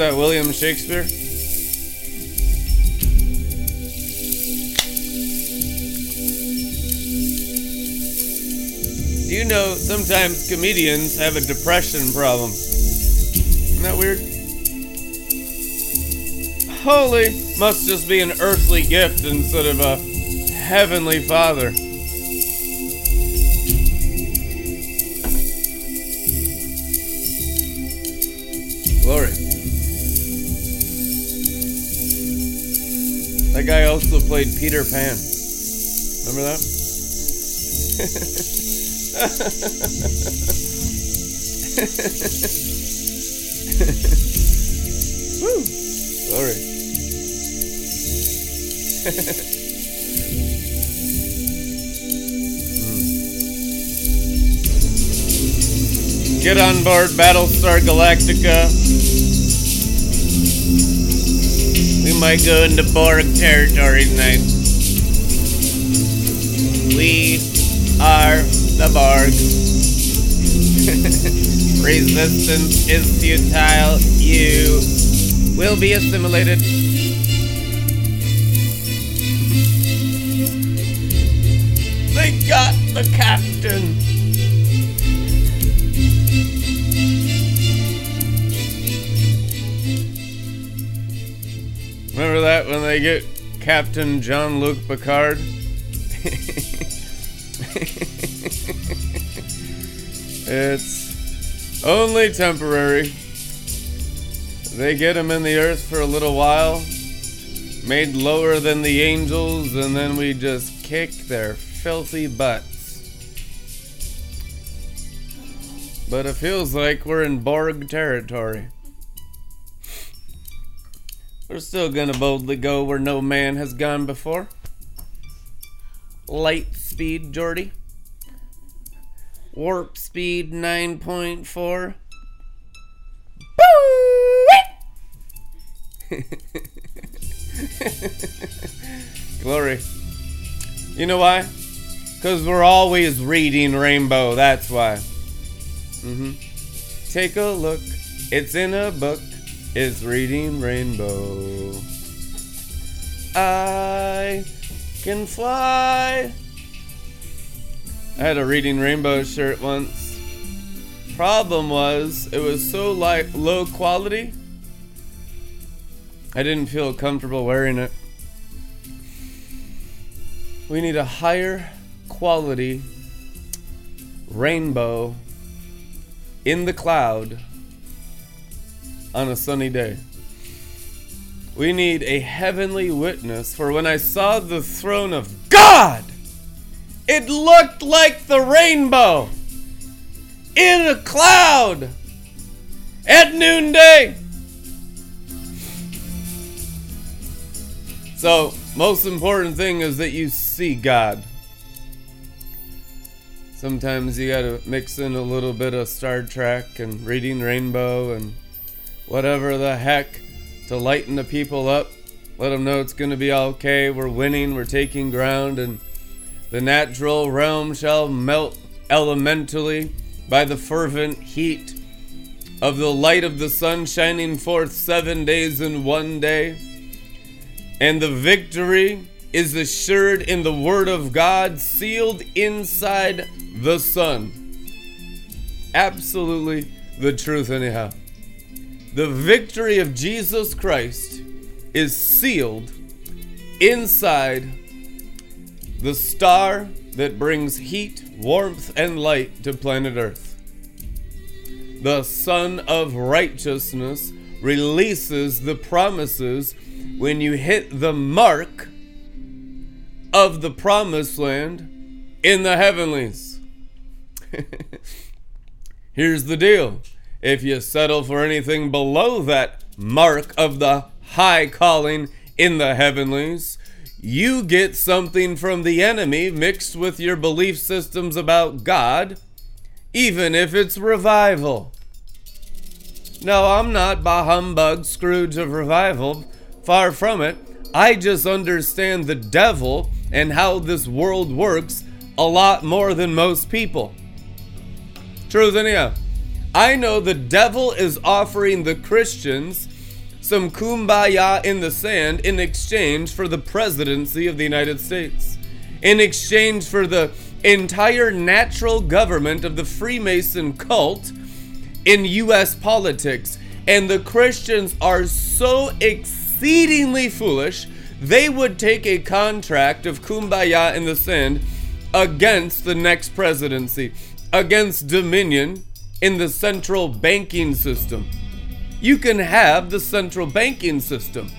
that William Shakespeare? Do you know sometimes comedians have a depression problem? Isn't that weird? Holy must just be an earthly gift instead of a heavenly father. Played Peter Pan. Remember that? Woo! Glory. Get on board Battlestar Galactica. We might go into Borg territory tonight. We are the Borg. Resistance is futile. You will be assimilated. They got the captain. Remember that when they get Captain Jean Luc Picard? it's only temporary. They get him in the earth for a little while, made lower than the angels, and then we just kick their filthy butts. But it feels like we're in Borg territory. We're still gonna boldly go where no man has gone before. Light speed, Geordi. Warp speed 9.4. Glory. You know why? Because we're always reading Rainbow, that's why. Mm-hmm. Take a look, it's in a book, it's reading Rainbow. I can fly. I had a Reading Rainbow shirt once. Problem was, it was so light, low quality, I didn't feel comfortable wearing it. We need a higher quality rainbow in the cloud on a sunny day. We need a heavenly witness, for when I saw the throne of God, it looked like the rainbow in a cloud at noonday. So, most important thing is that you see God. Sometimes you gotta mix in a little bit of Star Trek and reading Rainbow and whatever the heck to lighten the people up. Let them know it's gonna be okay. We're winning, we're taking ground, and the natural realm shall melt elementally by the fervent heat of the light of the sun shining forth seven days in one day. And the victory is assured in the Word of God, sealed inside the sun. Absolutely the truth, anyhow. The victory of Jesus Christ is sealed inside the star that brings heat, warmth, and light to planet Earth. The Son of Righteousness releases the promises when you hit the mark of the promised land in the heavenlies. Here's the deal if you settle for anything below that mark of the high calling in the heavenlies, you get something from the enemy mixed with your belief systems about God, even if it's revival. No, I'm not bah humbug Scrooge of revival. Far from it. I just understand the devil and how this world works a lot more than most people. Truth in anyhow. I know the devil is offering the Christians some kumbaya in the sand in exchange for the presidency of the United States, in exchange for the entire natural government of the Freemason cult in U.S. politics. And the Christians are so exceedingly foolish, they would take a contract of kumbaya in the sand against the next presidency, against dominion in the central banking system. You can have the central banking system.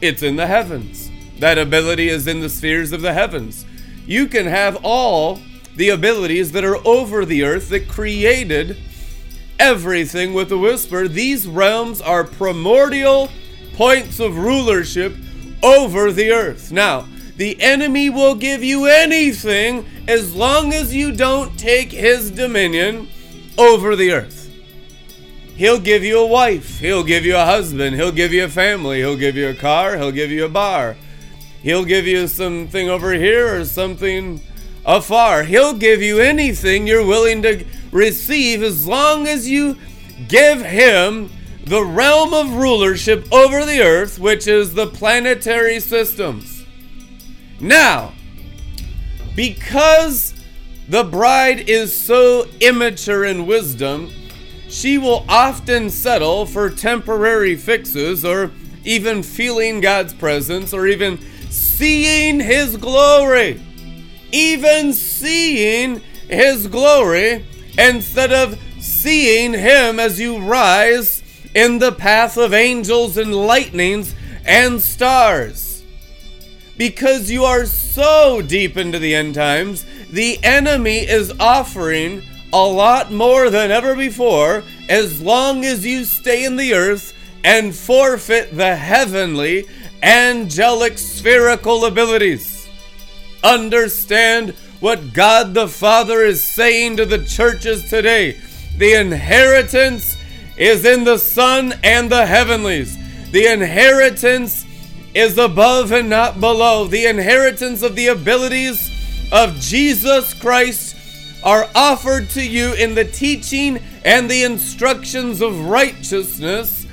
It's in the heavens. That ability is in the spheres of the heavens. You can have all the abilities that are over the earth that created everything with a whisper. These realms are primordial points of rulership over the earth. Now, the enemy will give you anything as long as you don't take his dominion over the earth. He'll give you a wife, he'll give you a husband, he'll give you a family, he'll give you a car, he'll give you a bar. He'll give you something over here or something afar. He'll give you anything you're willing to receive as long as you give him the realm of rulership over the earth, which is the planetary systems. Now, because the bride is so immature in wisdom, she will often settle for temporary fixes or even feeling God's presence or even seeing His glory. Even seeing His glory instead of seeing Him as you rise in the path of angels and lightnings and stars. Because you are so deep into the end times, the enemy is offering a lot more than ever before as long as you stay in the earth and forfeit the heavenly, angelic, spherical abilities. Understand what God the Father is saying to the churches today. The inheritance is in the Son and the heavenlies. The inheritance is above and not below. The inheritance of the abilities of Jesus Christ are offered to you in the teaching and the instructions of righteousness.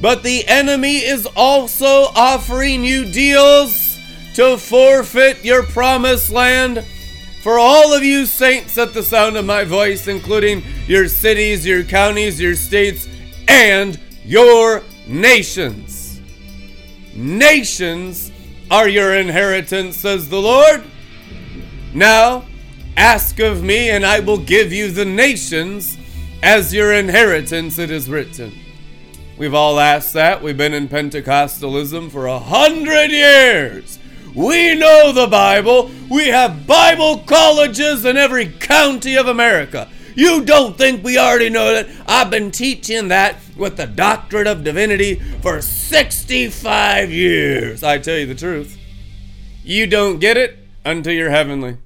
But the enemy is also offering you deals to forfeit your promised land. For all of you saints at the sound of my voice, including your cities, your counties, your states, and your nations. Nations are your inheritance, says the Lord. Now, ask of me, and I will give you the nations as your inheritance, it is written. We've all asked that. We've been in Pentecostalism for a hundred years. We know the Bible. We have Bible colleges in every county of America. You don't think we already know that? I've been teaching that with the doctorate of divinity for 65 years. I tell you the truth. You don't get it until you're heavenly.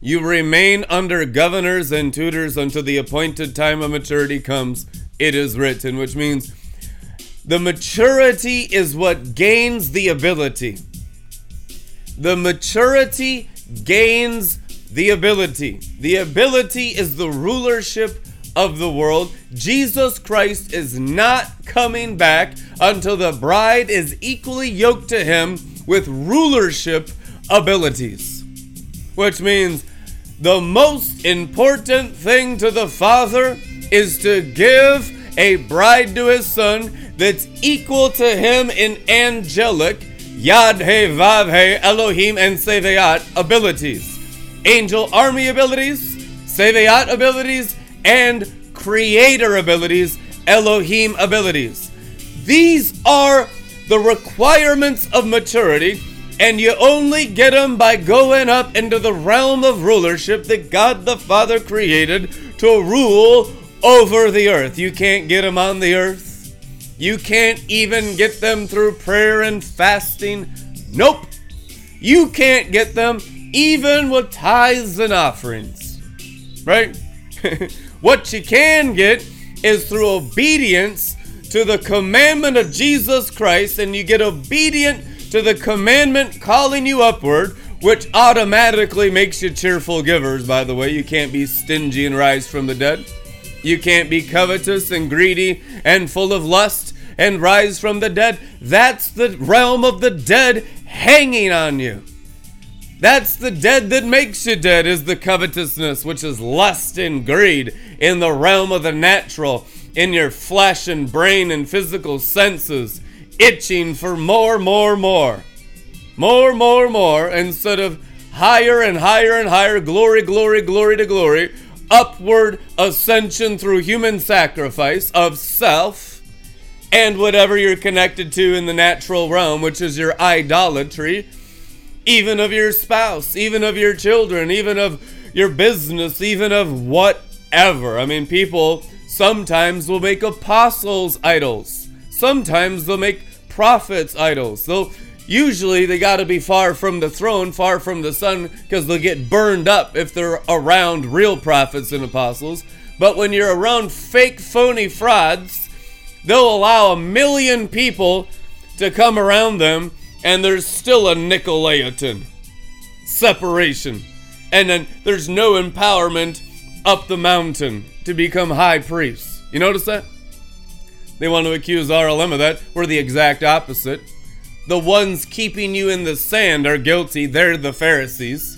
You remain under governors and tutors until the appointed time of maturity comes. It is written, which means the maturity is what gains the ability. The maturity gains the ability. The ability is the rulership of the world. Jesus Christ is not coming back until the bride is equally yoked to him with rulership abilities. Which means the most important thing to the Father is to give a bride to his son that's equal to him in angelic, Yad He Vav He Elohim and Seviat abilities. Angel army abilities, Seviat abilities, and creator abilities, Elohim abilities. These are the requirements of maturity, and you only get them by going up into the realm of rulership that God the Father created to rule over the earth. You can't get them on the earth. You can't even get them through prayer and fasting. Nope. You can't get them even with tithes and offerings. Right? what you can get is through obedience to the commandment of Jesus Christ, and you get obedient to the commandment calling you upward, which automatically makes you cheerful givers, by the way. You can't be stingy and rise from the dead. You can't be covetous and greedy and full of lust, and rise from the dead. That's the realm of the dead hanging on you. That's the dead that makes you dead, is the covetousness, which is lust and greed in the realm of the natural, in your flesh and brain and physical senses, itching for more, more, more. More, more, more, instead of higher and higher and higher, glory, glory, glory to glory, upward ascension through human sacrifice of self and whatever you're connected to in the natural realm, which is your idolatry even of your spouse, even of your children, even of your business, even of whatever. I mean, people sometimes will make apostles idols. Sometimes they'll make prophets idols. They'll usually they got to be far from the throne, far from the sun because they'll get burned up if they're around real prophets and apostles. But when you're around fake phony frauds, they'll allow a million people to come around them and there's still a Nicolaitan separation. And then there's no empowerment up the mountain to become high priests. You notice that? They want to accuse RLM of that. We're the exact opposite. The ones keeping you in the sand are guilty. They're the Pharisees.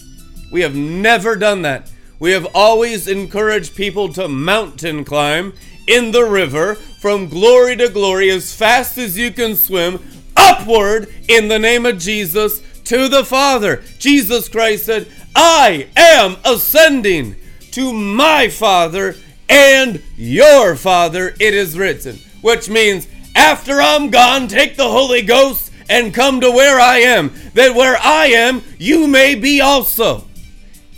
We have never done that. We have always encouraged people to mountain climb in the river from glory to glory as fast as you can swim upward in the name of Jesus to the Father. Jesus Christ said, I am ascending to my Father and your Father, it is written. Which means, after I'm gone, take the Holy Ghost and come to where I am, that where I am, you may be also.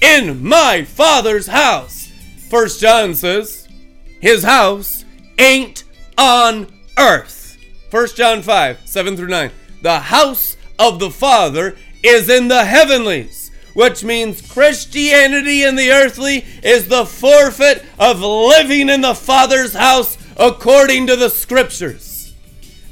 In my Father's house. First John says, his house ain't on earth. First John 5, 7 through 9. The house of the Father is in the heavenlies, which means Christianity in the earthly is the forfeit of living in the Father's house according to the scriptures.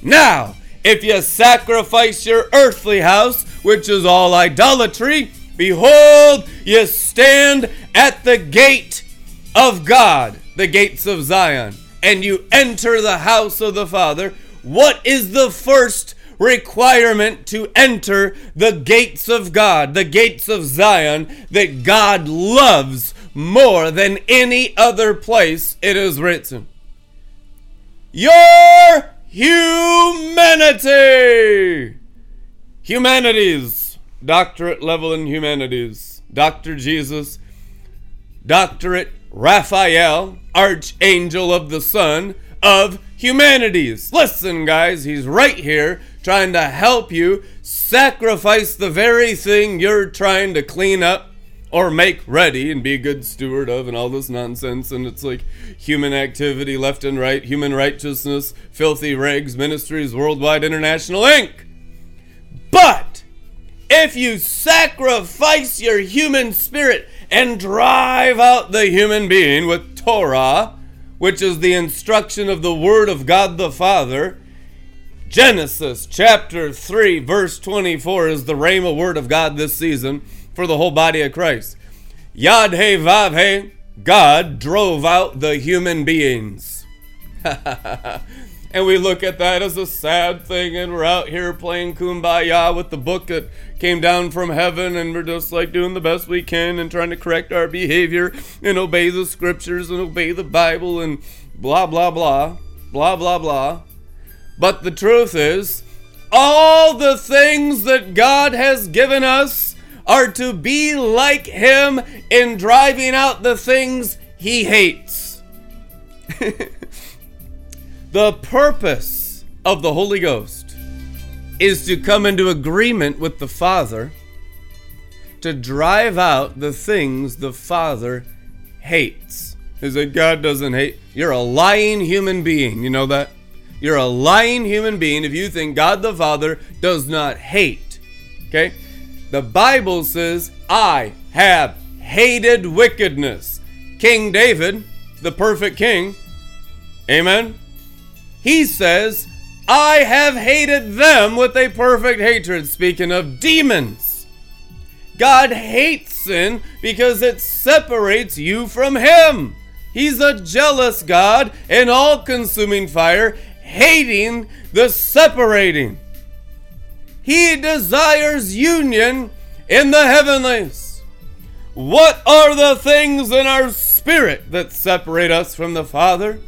Now, if you sacrifice your earthly house, which is all idolatry, behold, you stand at the gate of God, the gates of Zion, and you enter the house of the Father what is the first requirement to enter the gates of God, the gates of Zion that God loves more than any other place it is written? Your humanity! Humanities, doctorate level in humanities. Dr. Jesus, doctorate Raphael, archangel of the sun of humanities. Listen, guys, he's right here trying to help you sacrifice the very thing you're trying to clean up or make ready and be a good steward of and all this nonsense and it's like human activity left and right human righteousness filthy rags ministries worldwide international inc but if you sacrifice your human spirit and drive out the human being with torah which is the instruction of the Word of God the Father. Genesis chapter 3, verse 24 is the Rhema Word of God this season for the whole body of Christ. Yad He Vav He, God drove out the human beings. and we look at that as a sad thing, and we're out here playing kumbaya with the book that came down from heaven, and we're just like doing the best we can and trying to correct our behavior and obey the scriptures and obey the Bible and blah, blah, blah, blah, blah, blah. But the truth is, all the things that God has given us are to be like Him in driving out the things He hates. The purpose of the Holy Ghost is to come into agreement with the Father to drive out the things the Father hates. Is that God doesn't hate? You're a lying human being. You know that? You're a lying human being if you think God the Father does not hate. Okay? The Bible says, I have hated wickedness. King David, the perfect king, amen, he says, I have hated them with a perfect hatred. Speaking of demons, God hates sin because it separates you from Him. He's a jealous God, an all consuming fire, hating the separating. He desires union in the heavenlies. What are the things in our spirit that separate us from the Father?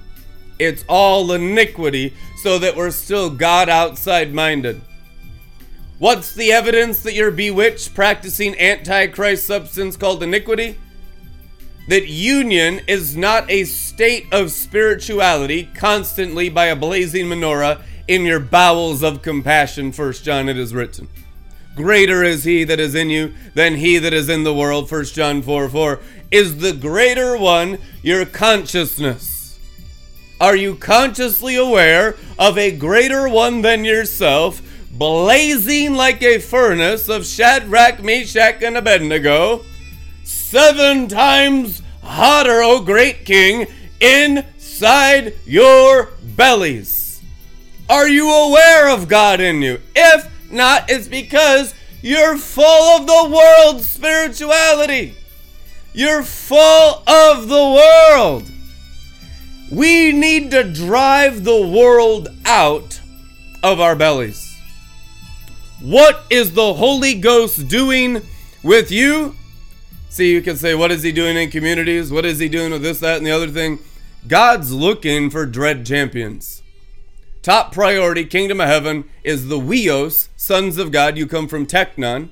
It's all iniquity, so that we're still God outside minded. What's the evidence that you're bewitched practicing antichrist substance called iniquity? That union is not a state of spirituality constantly by a blazing menorah in your bowels of compassion, first John it is written. Greater is he that is in you than he that is in the world, first John 4 4. Is the greater one your consciousness? Are you consciously aware of a greater one than yourself, blazing like a furnace of Shadrach, Meshach, and Abednego, seven times hotter, O great king, inside your bellies? Are you aware of God in you? If not, it's because you're full of the world's spirituality. You're full of the world. We need to drive the world out of our bellies. What is the Holy Ghost doing with you? See, you can say, What is he doing in communities? What is he doing with this, that, and the other thing? God's looking for dread champions. Top priority, kingdom of heaven, is the Huios, sons of God. You come from Teknon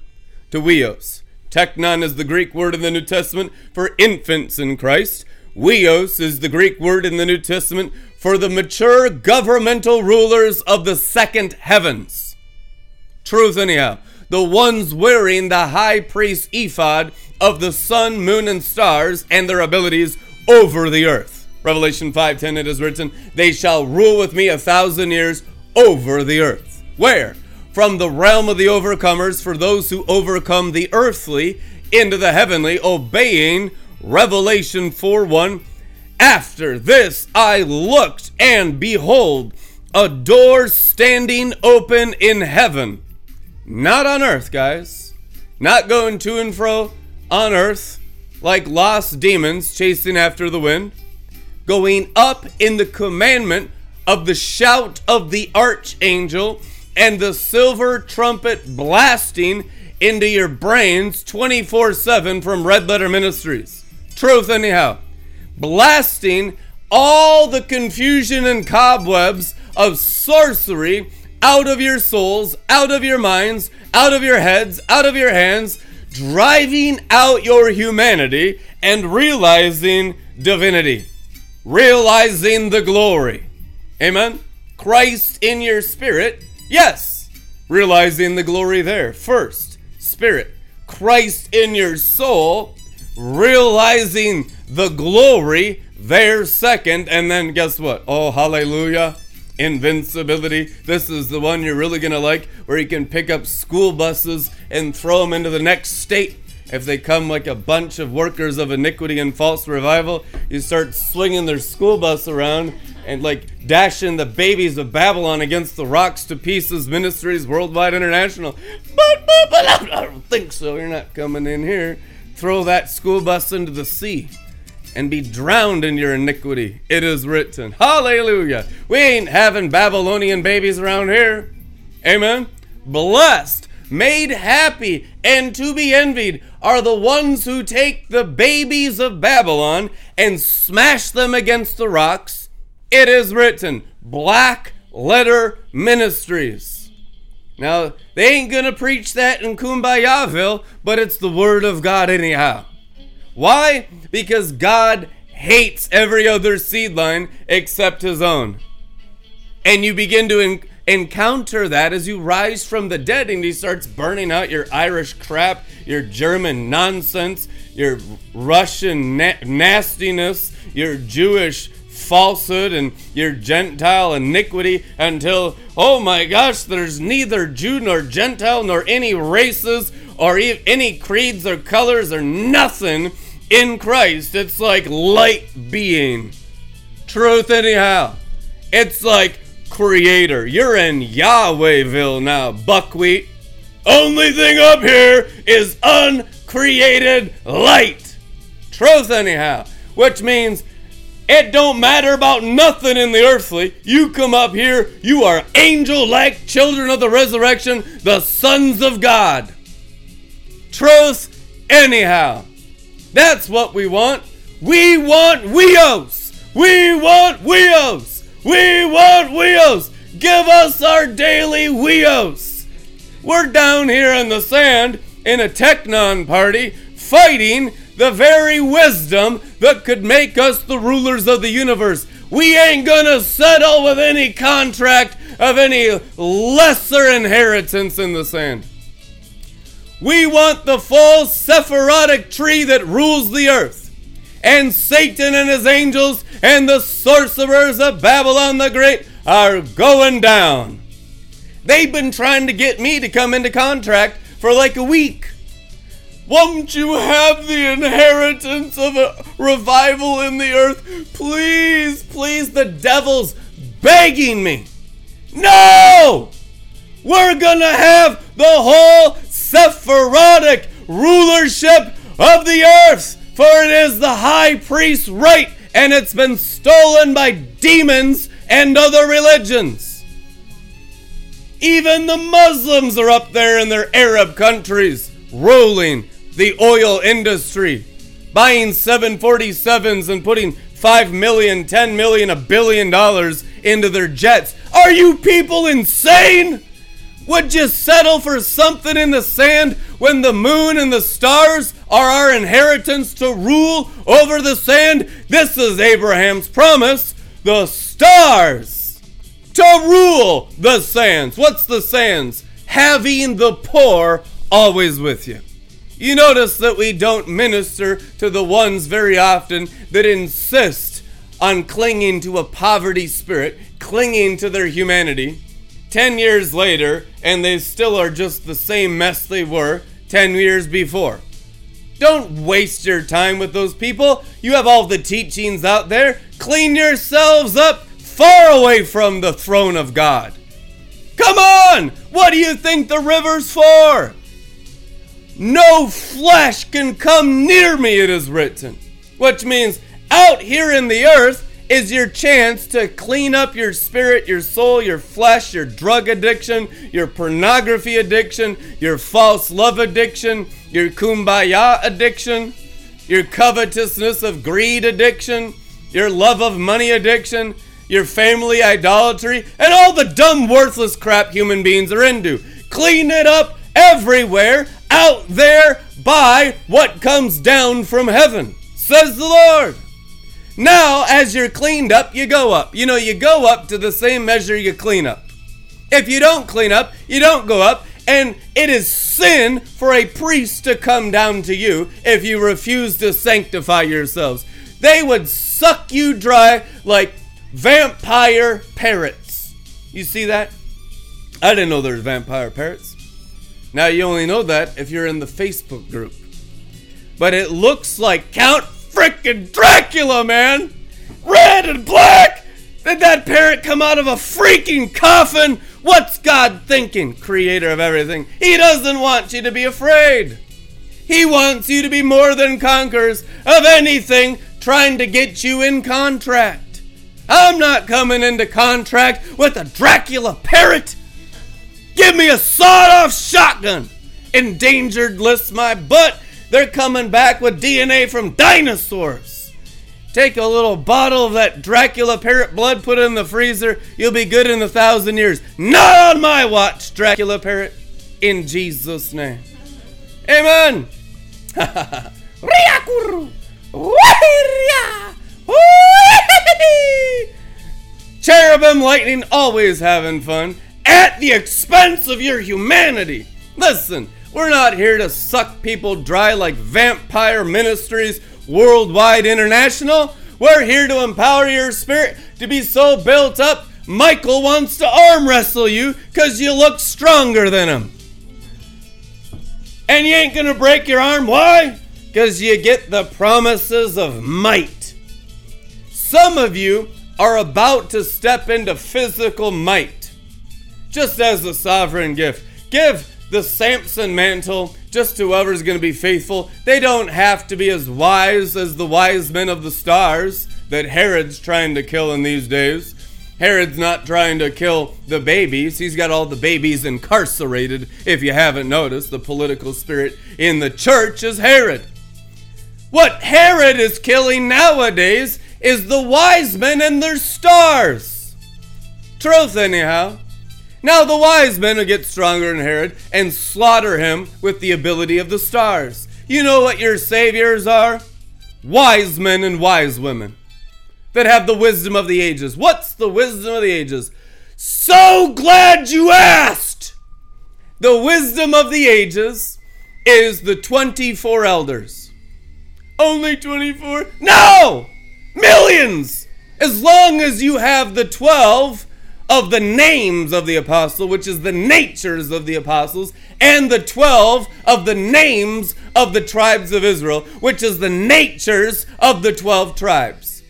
to Huios. Teknon is the Greek word in the New Testament for infants in Christ. Huios is the Greek word in the New Testament for the mature governmental rulers of the second heavens. Truth, anyhow. The ones wearing the high priest ephod of the sun, moon, and stars and their abilities over the earth. Revelation 5:10 it is written, "They shall rule with me a thousand years over the earth." Where? From the realm of the overcomers for those who overcome the earthly into the heavenly, obeying Revelation 4:1. After this I looked, and behold, a door standing open in heaven. Not on earth, guys. Not going to and fro on earth like lost demons chasing after the wind going up in the commandment of the shout of the archangel and the silver trumpet blasting into your brains 24 7 from Red Letter Ministries. Truth, anyhow. Blasting all the confusion and cobwebs of sorcery out of your souls, out of your minds, out of your heads, out of your hands, driving out your humanity and realizing divinity realizing the glory. Amen. Christ in your spirit. Yes. Realizing the glory there. First, spirit. Christ in your soul. Realizing the glory there second. And then guess what? Oh, hallelujah. Invincibility. This is the one you're really going to like, where you can pick up school buses and throw them into the next state if they come like a bunch of workers of iniquity and false revival, you start swinging their school bus around and like dashing the babies of Babylon against the rocks to pieces. Ministries Worldwide International. But, but, but I don't think so. You're not coming in here. Throw that school bus into the sea and be drowned in your iniquity. It is written. Hallelujah. We ain't having Babylonian babies around here. Amen. Blessed made happy, and to be envied are the ones who take the babies of Babylon and smash them against the rocks. It is written, Black Letter Ministries. Now, they ain't gonna preach that in Kumbayaville, but it's the Word of God anyhow. Why? Because God hates every other seed line except his own. And you begin to encounter that as you rise from the dead and he starts burning out your Irish crap, your German nonsense, your Russian na- nastiness, your Jewish falsehood and your Gentile iniquity until, oh my gosh, there's neither Jew nor Gentile nor any races or e- any creeds or colors or nothing in Christ. It's like light being. Truth, anyhow. It's like creator. You're in Yahwehville now, buckwheat. Only thing up here is uncreated light. Truth, anyhow. Which means It don't matter about nothing in the earthly. You come up here, you are angel like children of the resurrection, the sons of God. Truth, anyhow. That's what we want. We want Huios. We want Huios. We want Huios. Give us our daily Huios. We're down here in the sand in a Teknon party fighting the very wisdom that could make us the rulers of the universe. We ain't gonna settle with any contract of any lesser inheritance in the sand. We want the full Sephirotic tree that rules the earth. And Satan and his angels and the sorcerers of Babylon the Great are going down. They've been trying to get me to come into contract for like a week. Won't you have the inheritance of a revival in the earth? Please, please, the devil's begging me. No! We're gonna have the whole Sephirotic rulership of the earth, for it is the high priest's right, and it's been stolen by demons and other religions. Even the Muslims are up there in their Arab countries, ruling the oil industry, buying 747s and putting 5 million, 10 million, a billion dollars into their jets. Are you people insane? Would you settle for something in the sand when the moon and the stars are our inheritance to rule over the sand? This is Abraham's promise. The stars to rule the sands. What's the sands? Having the poor always with you. You notice that we don't minister to the ones very often that insist on clinging to a poverty spirit, clinging to their humanity. 10 years later, and they still are just the same mess they were 10 years before. Don't waste your time with those people. You have all the teachings out there. Clean yourselves up far away from the throne of God. Come on! What do you think the river's for? No flesh can come near me, it is written. Which means out here in the earth is your chance to clean up your spirit, your soul, your flesh, your drug addiction, your pornography addiction, your false love addiction, your kumbaya addiction, your covetousness of greed addiction, your love of money addiction, your family idolatry, and all the dumb, worthless crap human beings are into. Clean it up everywhere out there by what comes down from heaven, says the Lord. Now, as you're cleaned up, you go up. You know, you go up to the same measure you clean up. If you don't clean up, you don't go up. And it is sin for a priest to come down to you if you refuse to sanctify yourselves. They would suck you dry like vampire parrots. You see that? I didn't know there was vampire parrots. Now you only know that if you're in the Facebook group. But it looks like Count frickin' Dracula, man! Red and black! Did that parrot come out of a freaking coffin? What's God thinking, creator of everything? He doesn't want you to be afraid. He wants you to be more than conquerors of anything trying to get you in contract. I'm not coming into contract with a Dracula parrot. Give me a sawed off shotgun. Endangered list my butt. They're coming back with DNA from dinosaurs. Take a little bottle of that Dracula parrot blood, put it in the freezer. You'll be good in a thousand years. Not on my watch, Dracula parrot. In Jesus' name. Amen. Cherubim lightning always having fun at the expense of your humanity. Listen, we're not here to suck people dry like vampire ministries worldwide international. We're here to empower your spirit to be so built up, Michael wants to arm wrestle you because you look stronger than him. And you ain't gonna break your arm. Why? Because you get the promises of might. Some of you are about to step into physical might just as the sovereign gift. Give the Samson mantle just to whoever's going to be faithful. They don't have to be as wise as the wise men of the stars. that Herod's trying to kill in these days. Herod's not trying to kill the babies. He's got all the babies incarcerated. If you haven't noticed, the political spirit in the church is Herod. What Herod is killing nowadays is the wise men and their stars. Truth, anyhow. Now the wise men will get stronger than Herod and slaughter him with the ability of the stars. You know what your saviors are? Wise men and wise women that have the wisdom of the ages. What's the wisdom of the ages? So glad you asked! The wisdom of the ages is the 24 elders. Only 24? No! Millions! As long as you have the 12 of the names of the apostle, which is the natures of the apostles, and the 12 of the names of the tribes of Israel, which is the natures of the 12 tribes.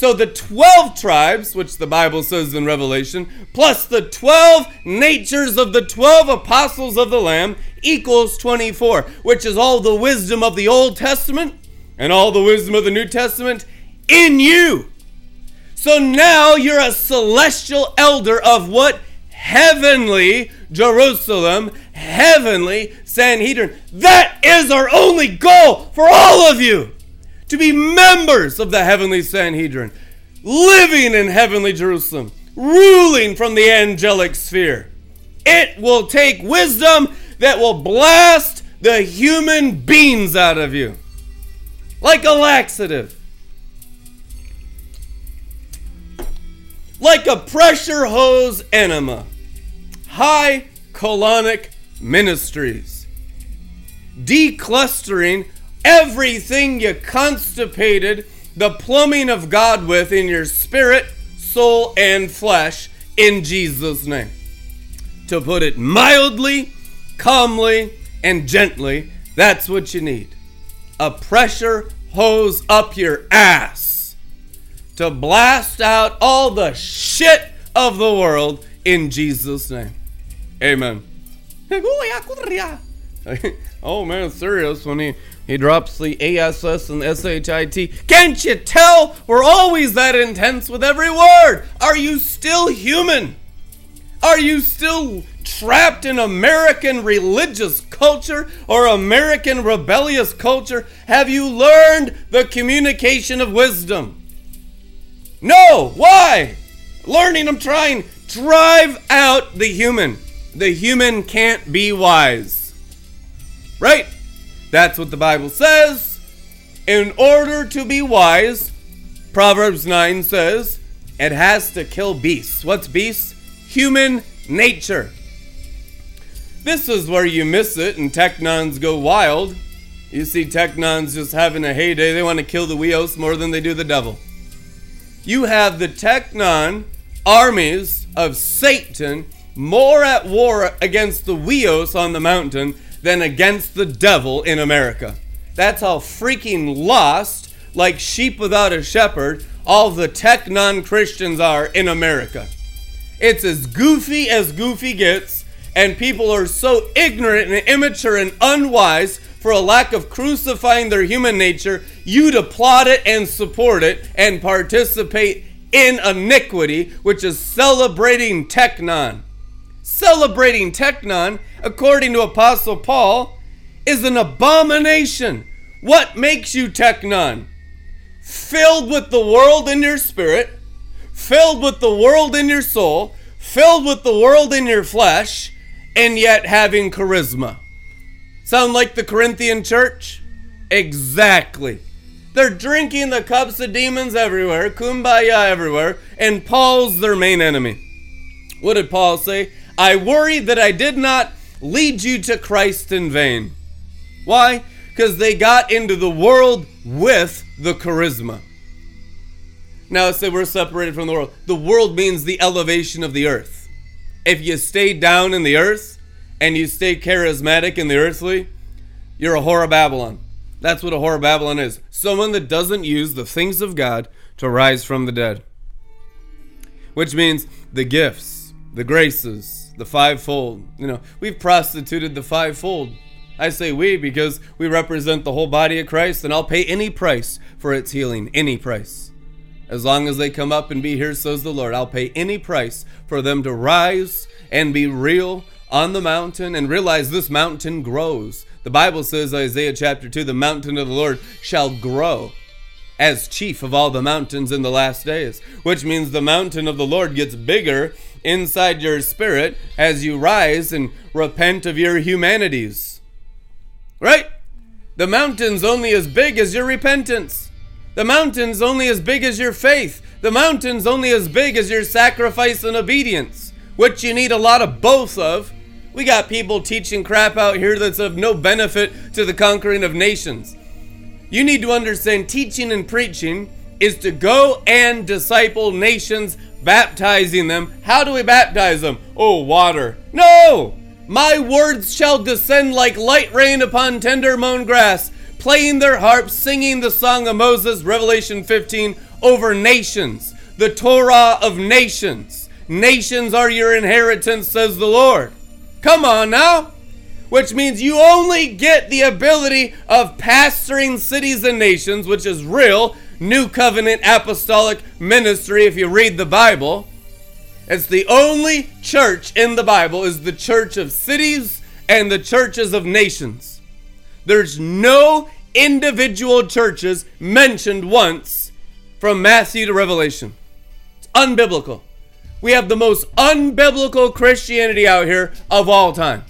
So the 12 tribes, which the Bible says in Revelation, plus the 12 natures of the 12 apostles of the Lamb equals 24, which is all the wisdom of the Old Testament and all the wisdom of the New Testament in you. So now you're a celestial elder of what? Heavenly Jerusalem, heavenly Sanhedrin. That is our only goal for all of you to be members of the heavenly Sanhedrin, living in heavenly Jerusalem, ruling from the angelic sphere. It will take wisdom that will blast the human beings out of you like a laxative. Like a pressure hose enema. High colonic ministries. Declustering everything you constipated the plumbing of God with in your spirit, soul, and flesh in Jesus' name. To put it mildly, calmly, and gently, that's what you need. A pressure hose up your ass to blast out all the shit of the world in Jesus' name. Amen. oh man, serious when he he drops the ASS and SHIT. Can't you tell? We're always that intense with every word. Are you still human? Are you still trapped in American religious culture or American rebellious culture? Have you learned the communication of wisdom? No. Why? Learning, I'm trying. Drive out the human. The human can't be wise. Right? That's what the Bible says. In order to be wise, Proverbs 9 says, it has to kill beasts. What's beasts? Human nature. This is where you miss it and teknons go wild. You see teknons just having a heyday. They want to kill the Huios more than they do the devil. You have the teknon armies of Satan more at war against the Huios on the mountain than against the devil in America. That's how freaking lost, like sheep without a shepherd, all the teknon Christians are in America. It's as goofy as goofy gets, and people are so ignorant and immature and unwise for a lack of crucifying their human nature, you'd applaud it and support it and participate in iniquity, which is celebrating Teknon. Celebrating Teknon, according to Apostle Paul, is an abomination. What makes you Teknon? Filled with the world in your spirit, filled with the world in your soul, filled with the world in your flesh, and yet having charisma. Sound like the Corinthian church? Exactly. They're drinking the cups of demons everywhere, kumbaya everywhere, and Paul's their main enemy. What did Paul say? I worry that I did not lead you to Christ in vain. Why? Because they got into the world with the charisma. Now, say we're separated from the world. The world means the elevation of the earth. If you stay down in the earth and you stay charismatic in the earthly, you're a whore of Babylon. That's what a whore of Babylon is. Someone that doesn't use the things of God to rise from the dead. Which means the gifts, the graces, the fivefold. You know, we've prostituted the fivefold. I say we because we represent the whole body of Christ, and I'll pay any price for its healing. Any price. As long as they come up and be here, says the Lord, I'll pay any price for them to rise and be real on the mountain and realize this mountain grows. The Bible says, Isaiah chapter 2, the mountain of the Lord shall grow as chief of all the mountains in the last days, which means the mountain of the Lord gets bigger inside your spirit as you rise and repent of your humanities. Right? The mountain's only as big as your repentance. The mountain's only as big as your faith. The mountain's only as big as your sacrifice and obedience, which you need a lot of both of. We got people teaching crap out here that's of no benefit to the conquering of nations. You need to understand teaching and preaching is to go and disciple nations, baptizing them. How do we baptize them? Oh, water. No! My words shall descend like light rain upon tender mown grass, playing their harps, singing the song of Moses, Revelation 15, over nations, the Torah of nations. Nations are your inheritance, says the Lord. Come on now. Which means you only get the ability of pastoring cities and nations, which is real new covenant apostolic ministry if you read the Bible. It's the only church in the Bible is the church of cities and the churches of nations. There's no individual churches mentioned once from Matthew to Revelation. It's unbiblical. We have the most unbiblical Christianity out here of all time.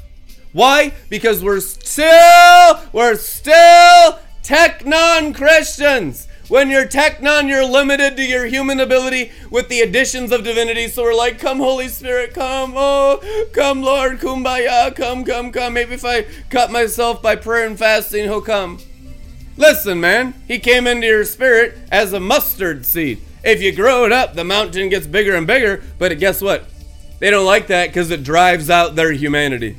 Why? Because we're still, we're still teknon Christians. When you're teknon, you're limited to your human ability with the additions of divinity. So we're like, come, Holy Spirit, come. Oh, come, Lord, kumbaya, come, come, come. Maybe if I cut myself by prayer and fasting, he'll come. Listen, man, he came into your spirit as a mustard seed. If you grow it up, the mountain gets bigger and bigger, but guess what? They don't like that because it drives out their humanity.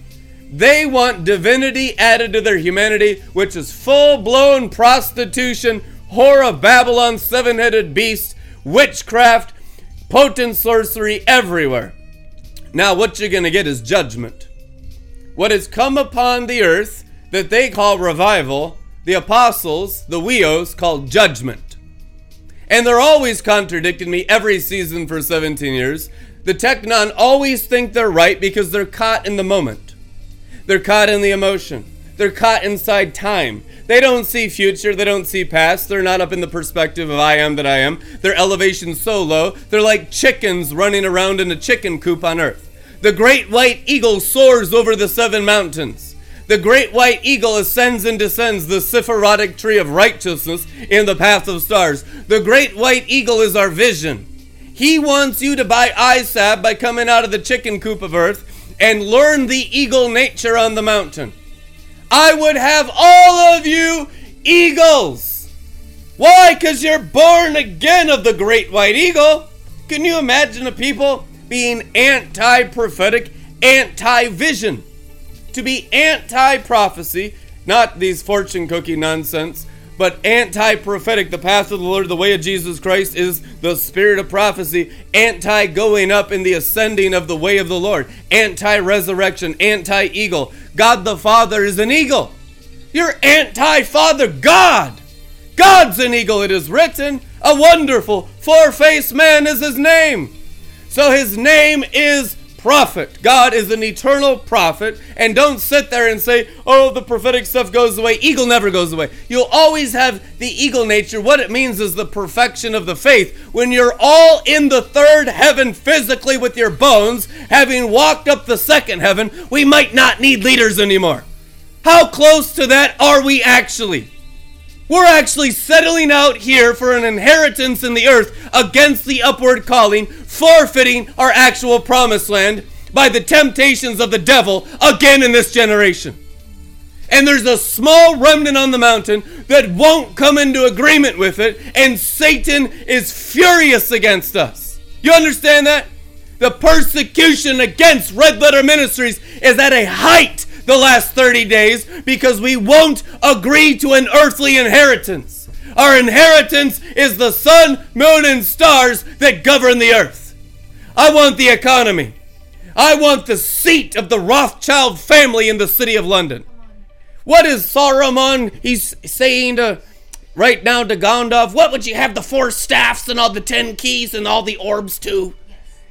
They want divinity added to their humanity, which is full blown prostitution, whore of Babylon, seven headed beast, witchcraft, potent sorcery everywhere. Now, what you're going to get is judgment. What has come upon the earth that they call revival, the apostles, the Huios, call judgment. And they're always contradicting me every season for 17 years. The Teknon always think they're right because they're caught in the moment. They're caught in the emotion. They're caught inside time. They don't see future, they don't see past. They're not up in the perspective of I am that I am. Their elevation's so low, they're like chickens running around in a chicken coop on earth. The great white eagle soars over the seven mountains. The great white eagle ascends and descends the Sephirotic tree of righteousness in the path of stars. The great white eagle is our vision. He wants you to buy salve by coming out of the chicken coop of earth and learn the eagle nature on the mountain. I would have all of you eagles. Why? Because you're born again of the great white eagle. Can you imagine a people being anti prophetic, anti vision? To be anti prophecy, not these fortune cookie nonsense, but anti prophetic. The path of the Lord, the way of Jesus Christ is the spirit of prophecy, anti going up in the ascending of the way of the Lord, anti resurrection, anti eagle. God the Father is an eagle. You're anti Father God. God's an eagle, it is written. A wonderful, four faced man is his name. So his name is prophet. God is an eternal prophet. And don't sit there and say, oh, the prophetic stuff goes away. Eagle never goes away. You'll always have the eagle nature. What it means is the perfection of the faith. When you're all in the third heaven physically with your bones, having walked up the second heaven, we might not need leaders anymore. How close to that are we actually? We're actually settling out here for an inheritance in the earth against the upward calling, forfeiting our actual promised land by the temptations of the devil again in this generation. And there's a small remnant on the mountain that won't come into agreement with it, and Satan is furious against us. You understand that? The persecution against Red Letter Ministries is at a height the last 30 days because we won't agree to an earthly inheritance. Our inheritance is the sun, moon, and stars that govern the earth. I want the economy. I want the seat of the Rothschild family in the city of London. What is Saruman? He's saying to right now to Gandalf, what would you have the four staffs and all the ten keys and all the orbs too?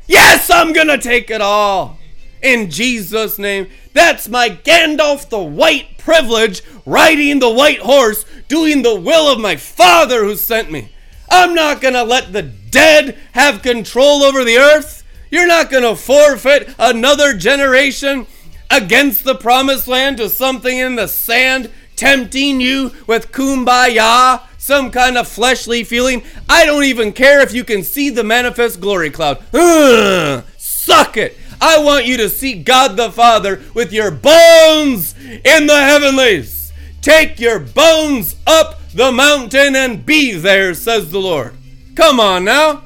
Yes, I'm gonna take it all. In Jesus' name. That's my Gandalf the White privilege, riding the white horse, doing the will of my Father who sent me. I'm not gonna let the dead have control over the earth. You're not gonna forfeit another generation against the promised land to something in the sand tempting you with kumbaya, some kind of fleshly feeling. I don't even care if you can see the manifest glory cloud. Ugh, suck it. I want you to see God the Father with your bones in the heavenlies. Take your bones up the mountain and be there, says the Lord. Come on now.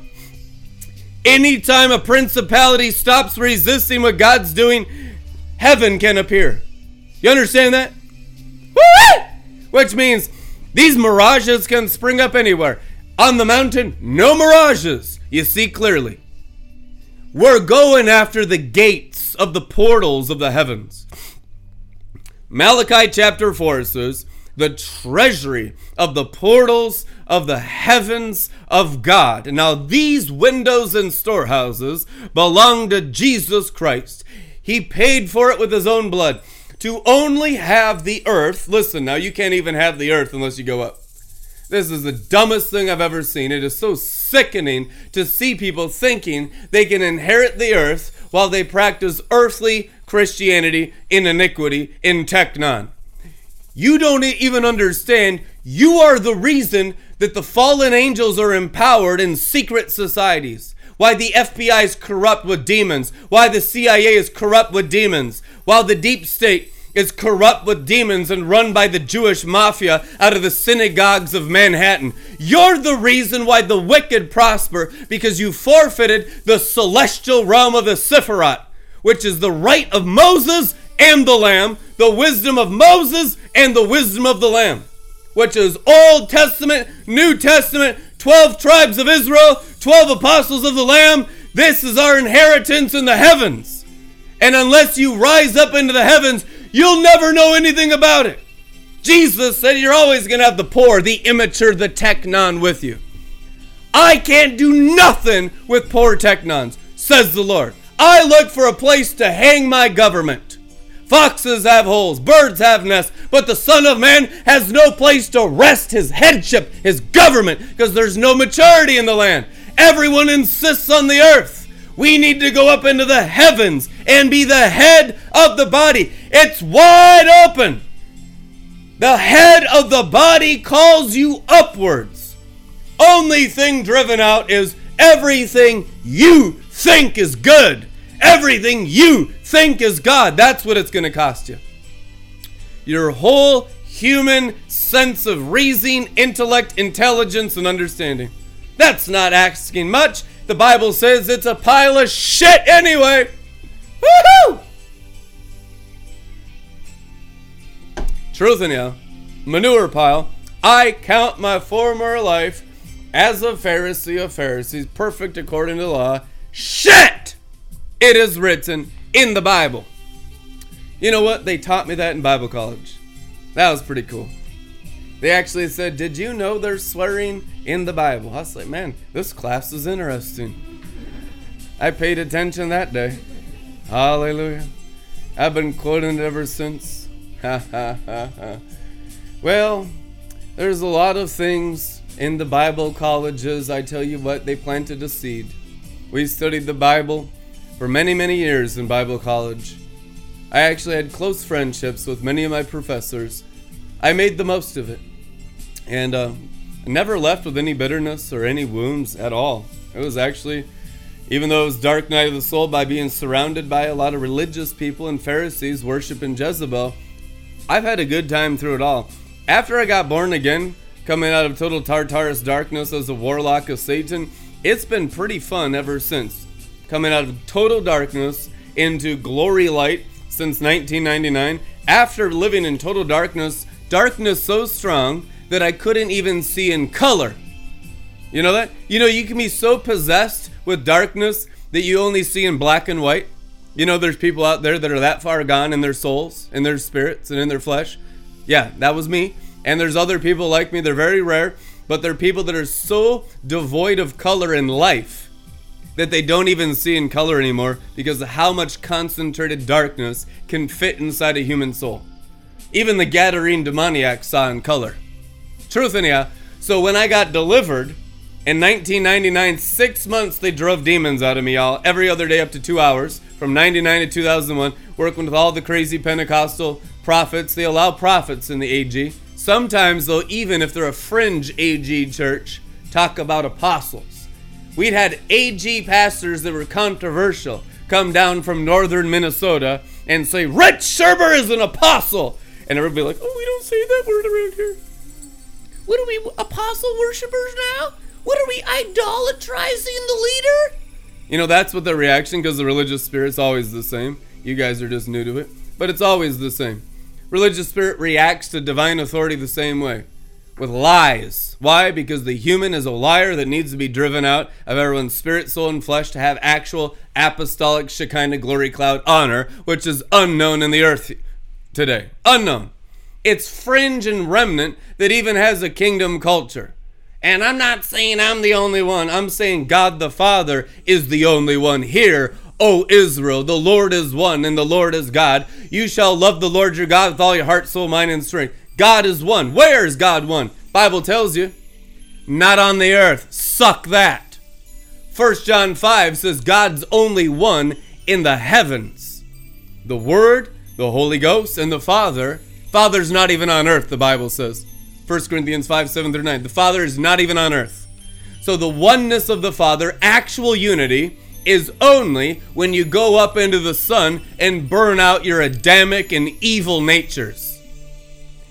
Anytime a principality stops resisting what God's doing, heaven can appear. You understand that? Which means these mirages can spring up anywhere. On the mountain, no mirages. You see clearly. We're going after the gates of the portals of the heavens. Malachi chapter 4 says, the treasury of the portals of the heavens of God. Now, these windows and storehouses belong to Jesus Christ. He paid for it with his own blood to only have the earth. Listen, now you can't even have the earth unless you go up. This is the dumbest thing I've ever seen. It is so sickening to see people thinking they can inherit the earth while they practice earthly Christianity in iniquity in Teknon. You don't even understand. You are the reason that the fallen angels are empowered in secret societies. Why the FBI is corrupt with demons. Why the CIA is corrupt with demons. While the deep state is corrupt with demons and run by the Jewish mafia out of the synagogues of Manhattan. You're the reason why the wicked prosper because you forfeited the celestial realm of the Sephiroth, which is the right of Moses and the Lamb, the wisdom of Moses and the wisdom of the Lamb, which is Old Testament, New Testament, 12 tribes of Israel, 12 apostles of the Lamb. This is our inheritance in the heavens. And unless you rise up into the heavens, You'll never know anything about it. Jesus said you're always going to have the poor, the immature, the teknon with you. I can't do nothing with poor teknons, says the Lord. I look for a place to hang my government. Foxes have holes, birds have nests, but the Son of Man has no place to rest his headship, his government, because there's no maturity in the land. Everyone insists on the earth. We need to go up into the heavens and be the head of the body. It's wide open. The head of the body calls you upwards. Only thing driven out is everything you think is good. Everything you think is God. That's what it's going to cost you. Your whole human sense of reason, intellect, intelligence, and understanding. That's not asking much. The Bible says it's a pile of shit anyway. Woohoo! Truth in you, manure pile. I count my former life as a Pharisee of Pharisees, perfect according to law. Shit! It is written in the Bible. You know what? They taught me that in Bible college. That was pretty cool. They actually said, Did you know there's swearing in the Bible? I was like, Man, this class is interesting. I paid attention that day. Hallelujah. I've been quoting it ever since. Ha ha ha ha. Well, there's a lot of things in the Bible colleges. I tell you what, they planted a seed. We studied the Bible for many, many years in Bible college. I actually had close friendships with many of my professors. I made the most of it and uh, never left with any bitterness or any wounds at all. It was actually, even though it was dark night of the soul, by being surrounded by a lot of religious people and Pharisees worshiping Jezebel, I've had a good time through it all. After I got born again, coming out of total Tartarus darkness as a warlock of Satan, it's been pretty fun ever since. Coming out of total darkness into glory light since 1999. After living in total darkness, darkness so strong that I couldn't even see in color. You know that? You know, you can be so possessed with darkness that you only see in black and white. You know, there's people out there that are that far gone in their souls, in their spirits, and in their flesh. Yeah, that was me. And there's other people like me, they're very rare, but they're people that are so devoid of color in life that they don't even see in color anymore because of how much concentrated darkness can fit inside a human soul. Even the Gadarene demoniac saw in color. Truth, anyhow. So when I got delivered in 1999, six months they drove demons out of me, y'all, every other day up to two hours from 99 to 2001, working with all the crazy Pentecostal prophets. They allow prophets in the AG. Sometimes, though, even if they're a fringe AG church, talk about apostles. We'd had AG pastors that were controversial come down from northern Minnesota and say, Rich Sherber is an apostle. And everybody like, oh, we don't say that word around here. What are we, apostle worshippers now? What are we, idolatrizing the leader? You know, that's what the reaction, because the religious spirit's always the same. You guys are just new to it. But it's always the same. Religious spirit reacts to divine authority the same way with lies. Why? Because the human is a liar that needs to be driven out of everyone's spirit, soul, and flesh to have actual apostolic Shekinah glory cloud honor, which is unknown in the earth today. Unknown. It's fringe and remnant that even has a kingdom culture. And I'm not saying I'm the only one. I'm saying God the Father is the only one here. O Israel, the Lord is one and the Lord is God. You shall love the Lord your God with all your heart, soul, mind, and strength. God is one. Where is God one? Bible tells you. Not on the earth. Suck that. 1 John 5 says God's only one in the heavens. The Word the Holy Ghost, and the Father. Father's not even on earth, the Bible says. 1 Corinthians 5 7 through 9. The Father is not even on earth. So the oneness of the Father, actual unity, is only when you go up into the sun and burn out your Adamic and evil natures.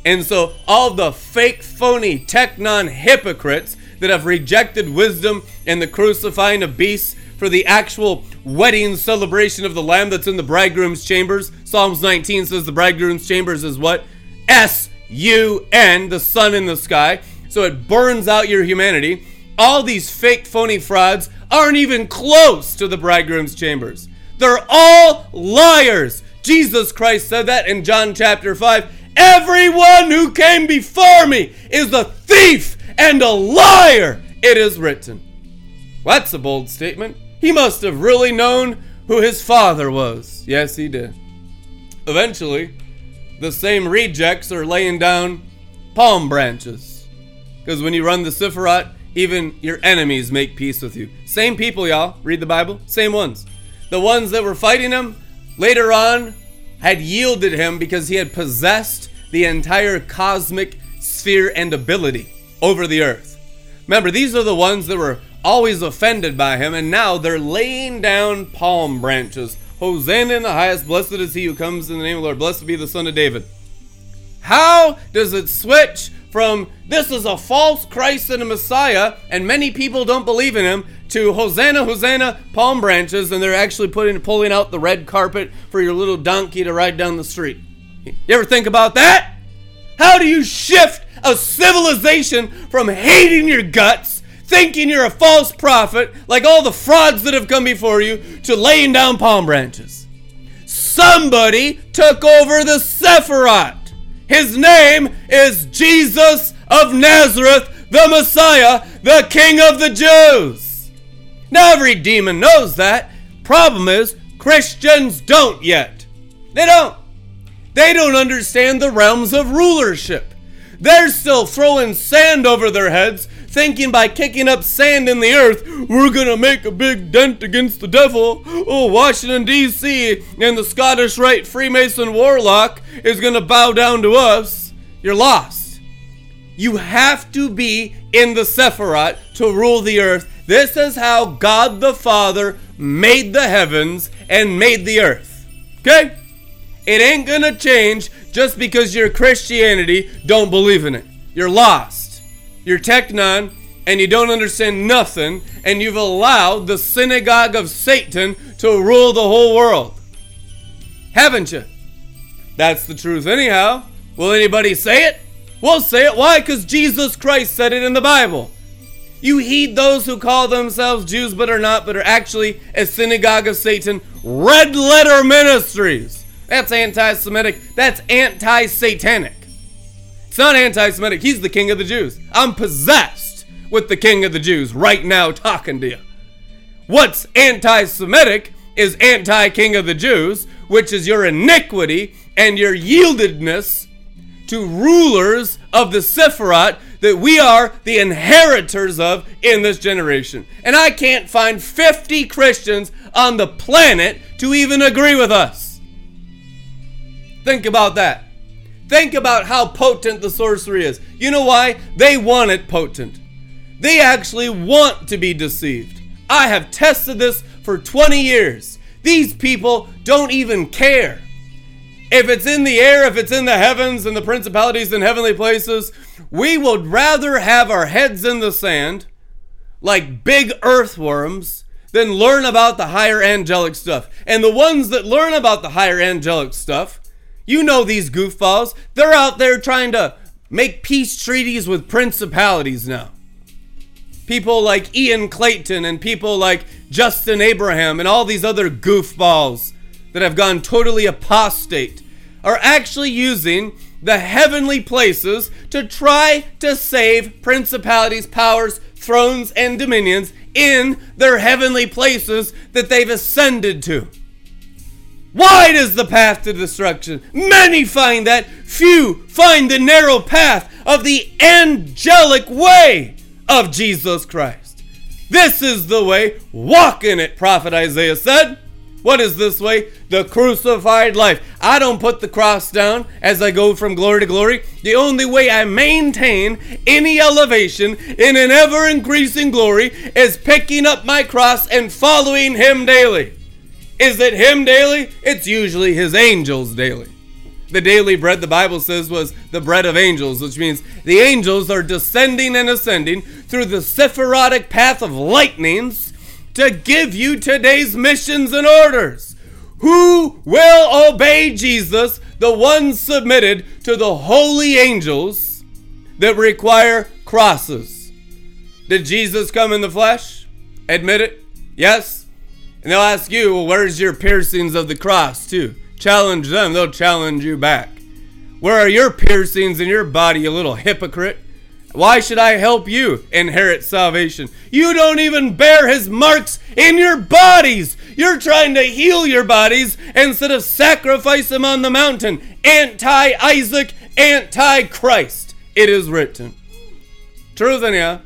And so all the fake, phony, teknon hypocrites that have rejected wisdom and the crucifying of beasts for the actual wedding celebration of the Lamb that's in the bridegroom's chambers. Psalms 19 says the bridegroom's chambers is what? S U N, the sun in the sky. So it burns out your humanity. All these fake, phony frauds aren't even close to the bridegroom's chambers. They're all liars. Jesus Christ said that in John chapter 5. Everyone who came before me is a thief and a liar, it is written. Well, that's a bold statement. He must have really known who his father was. Yes, he did. Eventually, the same rejects are laying down palm branches. Because when you run the Sephiroth, even your enemies make peace with you. Same people, y'all. Read the Bible. Same ones. The ones that were fighting him later on had yielded him because he had possessed the entire cosmic sphere and ability over the earth. Remember, these are the ones that were always offended by him, and now they're laying down palm branches. Hosanna in the highest, blessed is he who comes in the name of the Lord, blessed be the Son of David. How does it switch from this is a false Christ and a Messiah, and many people don't believe in him, to Hosanna, Hosanna, palm branches, and they're actually putting pulling out the red carpet for your little donkey to ride down the street? You ever think about that? How do you shift a civilization from hating your guts thinking you're a false prophet, like all the frauds that have come before you, to laying down palm branches. Somebody took over the Sephiroth. His name is Jesus of Nazareth, the Messiah, the King of the Jews. Now, every demon knows that. Problem is, Christians don't yet. They don't. They don't understand the realms of rulership. They're still throwing sand over their heads thinking by kicking up sand in the earth, we're gonna make a big dent against the devil. Oh, Washington, D.C. and the Scottish Rite Freemason Warlock is gonna bow down to us. You're lost. You have to be in the Sephiroth to rule the earth. This is how God the Father made the heavens and made the earth. Okay? It ain't gonna change just because your Christianity don't believe in it. You're lost you're teknon, and you don't understand nothing, and you've allowed the synagogue of Satan to rule the whole world. Haven't you? That's the truth, anyhow. Will anybody say it? We'll say it. Why? Because Jesus Christ said it in the Bible. You heed those who call themselves Jews but are not, but are actually a synagogue of Satan, red letter ministries. That's anti Semitic. That's anti satanic. It's not anti Semitic. He's the king of the Jews. I'm possessed with the king of the Jews right now talking to you. What's anti Semitic is anti king of the Jews, which is your iniquity and your yieldedness to rulers of the Sephiroth that we are the inheritors of in this generation. And I can't find 50 Christians on the planet to even agree with us. Think about that. Think about how potent the sorcery is. You know why? They want it potent. They actually want to be deceived. I have tested this for 20 years. These people don't even care. If it's in the air, if it's in the heavens and the principalities in heavenly places, we would rather have our heads in the sand like big earthworms than learn about the higher angelic stuff. And the ones that learn about the higher angelic stuff, you know these goofballs, they're out there trying to make peace treaties with principalities now. People like Ian Clayton and people like Justin Abraham and all these other goofballs that have gone totally apostate are actually using the heavenly places to try to save principalities, powers, thrones, and dominions in their heavenly places that they've ascended to. Wide is the path to destruction. Many find that, few find the narrow path of the angelic way of Jesus Christ. This is the way, walk in it, prophet Isaiah said. What is this way? The crucified life. I don't put the cross down as I go from glory to glory. The only way I maintain any elevation in an ever increasing glory is picking up my cross and following Him daily. Is it Him daily? It's usually His angels daily. The daily bread, the Bible says, was the bread of angels, which means the angels are descending and ascending through the sephirotic path of lightnings to give you today's missions and orders. Who will obey Jesus, the one submitted to the holy angels that require crosses? Did Jesus come in the flesh? Admit it? Yes? And they'll ask you, well, where's your piercings of the cross, too? Challenge them, they'll challenge you back. Where are your piercings in your body, you little hypocrite? Why should I help you inherit salvation? You don't even bear his marks in your bodies. You're trying to heal your bodies instead of sacrifice them on the mountain. Anti Isaac, anti Christ. It is written. Truth in ya.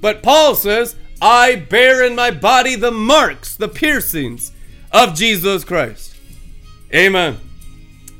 But Paul says, I bear in my body the marks, the piercings of Jesus Christ. Amen.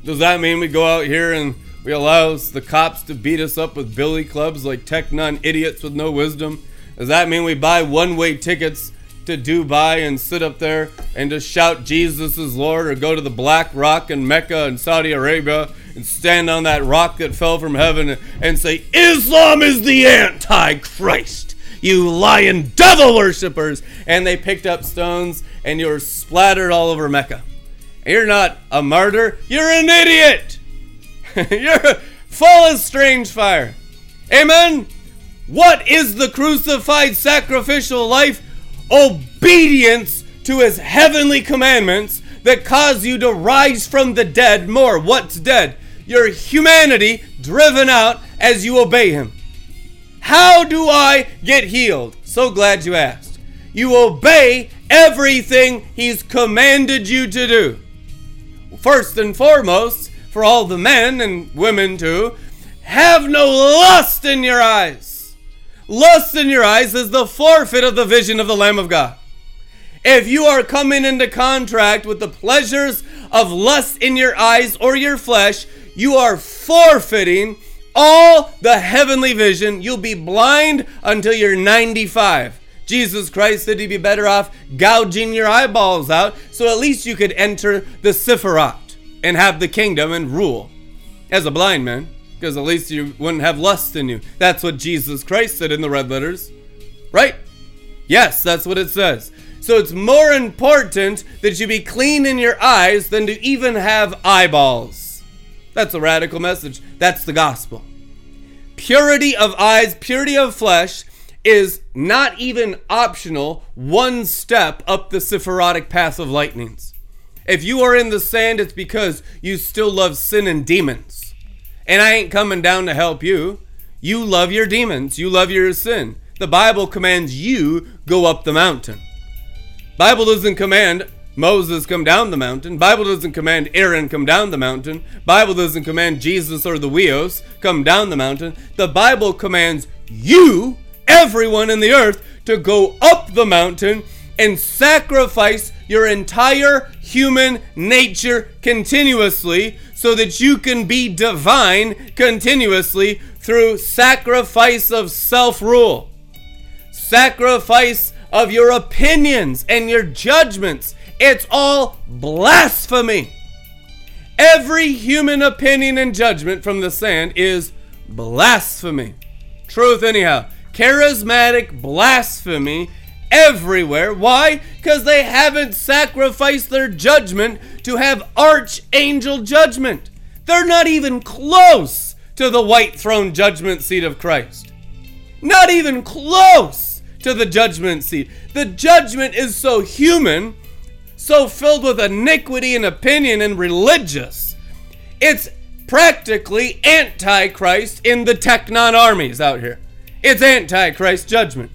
Does that mean we go out here and we allow the cops to beat us up with billy clubs like Teknon idiots with no wisdom? Does that mean we buy one way tickets to Dubai and sit up there and just shout Jesus is Lord or go to the Black Rock in Mecca in Saudi Arabia and stand on that rock that fell from heaven and say, Islam is the Antichrist, you lying devil worshippers. And they picked up stones and you were splattered all over Mecca. You're not a martyr, you're an idiot. You're full of strange fire. Amen. What is the crucified sacrificial life? Obedience to his heavenly commandments that cause you to rise from the dead more. What's dead? Your humanity driven out as you obey him. How do I get healed? So glad you asked. You obey everything he's commanded you to do. First and foremost, for all the men and women too, have no lust in your eyes. Lust in your eyes is the forfeit of the vision of the Lamb of God. If you are coming into contract with the pleasures of lust in your eyes or your flesh, you are forfeiting all the heavenly vision. You'll be blind until you're 95. Jesus Christ said you'd be better off gouging your eyeballs out so at least you could enter the Sephiroth and have the kingdom and rule as a blind man, because at least you wouldn't have lust in you. That's what Jesus Christ said in the red letters, right? Yes, that's what it says. So it's more important that you be clean in your eyes than to even have eyeballs. That's a radical message. That's the gospel. Purity of eyes, purity of flesh is not even optional, one step up the Sephirotic path of lightnings. If you are in the sand, it's because you still love sin and demons. And I ain't coming down to help you. You love your demons. You love your sin. The Bible commands you go up the mountain. Bible doesn't command Moses come down the mountain. Bible doesn't command Aaron come down the mountain. Bible doesn't command Jesus or the Huios come down the mountain. The Bible commands you, everyone in the earth, to go up the mountain and sacrifice your entire human nature continuously so that you can be divine continuously through sacrifice of self rule, sacrifice of your opinions and your judgments. It's all blasphemy. Every human opinion and judgment from the sand is blasphemy. Truth, anyhow. Charismatic blasphemy everywhere. Why? Because they haven't sacrificed their judgment to have archangel judgment. They're not even close to the white throne judgment seat of Christ. Not even close to the judgment seat. The judgment is so human, so filled with iniquity and opinion and religious. It's practically antichrist in the Teknon armies out here. It's antichrist judgment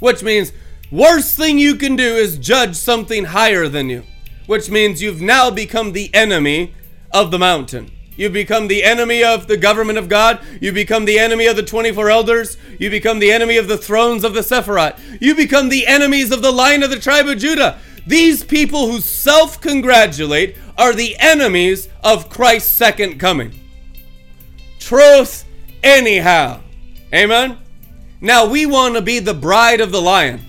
which means worst thing you can do is judge something higher than you, which means you've now become the enemy of the mountain. You become the enemy of the government of God. You become the enemy of the 24 elders. You become the enemy of the thrones of the Sephiroth. You become the enemies of the line of the tribe of Judah. These people who self congratulate are the enemies of Christ's second coming. Truth, anyhow. Amen? Now we want to be the bride of the lion.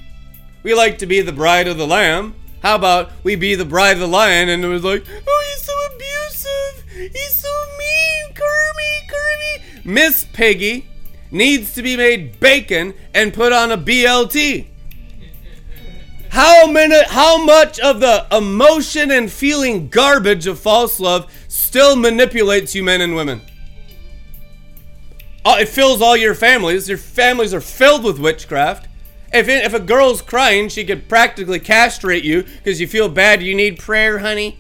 We like to be the bride of the lamb. How about we be the bride of the lion and it was like, oh, he's so abusive. He's so mean. Kirby, Kirby. Miss Piggy needs to be made bacon and put on a BLT. How many how much of the emotion and feeling garbage of false love still manipulates you men and women? Uh, it fills all your families. Your families are filled with witchcraft. If, it, if a girl's crying, she could practically castrate you because you feel bad. You need prayer, honey.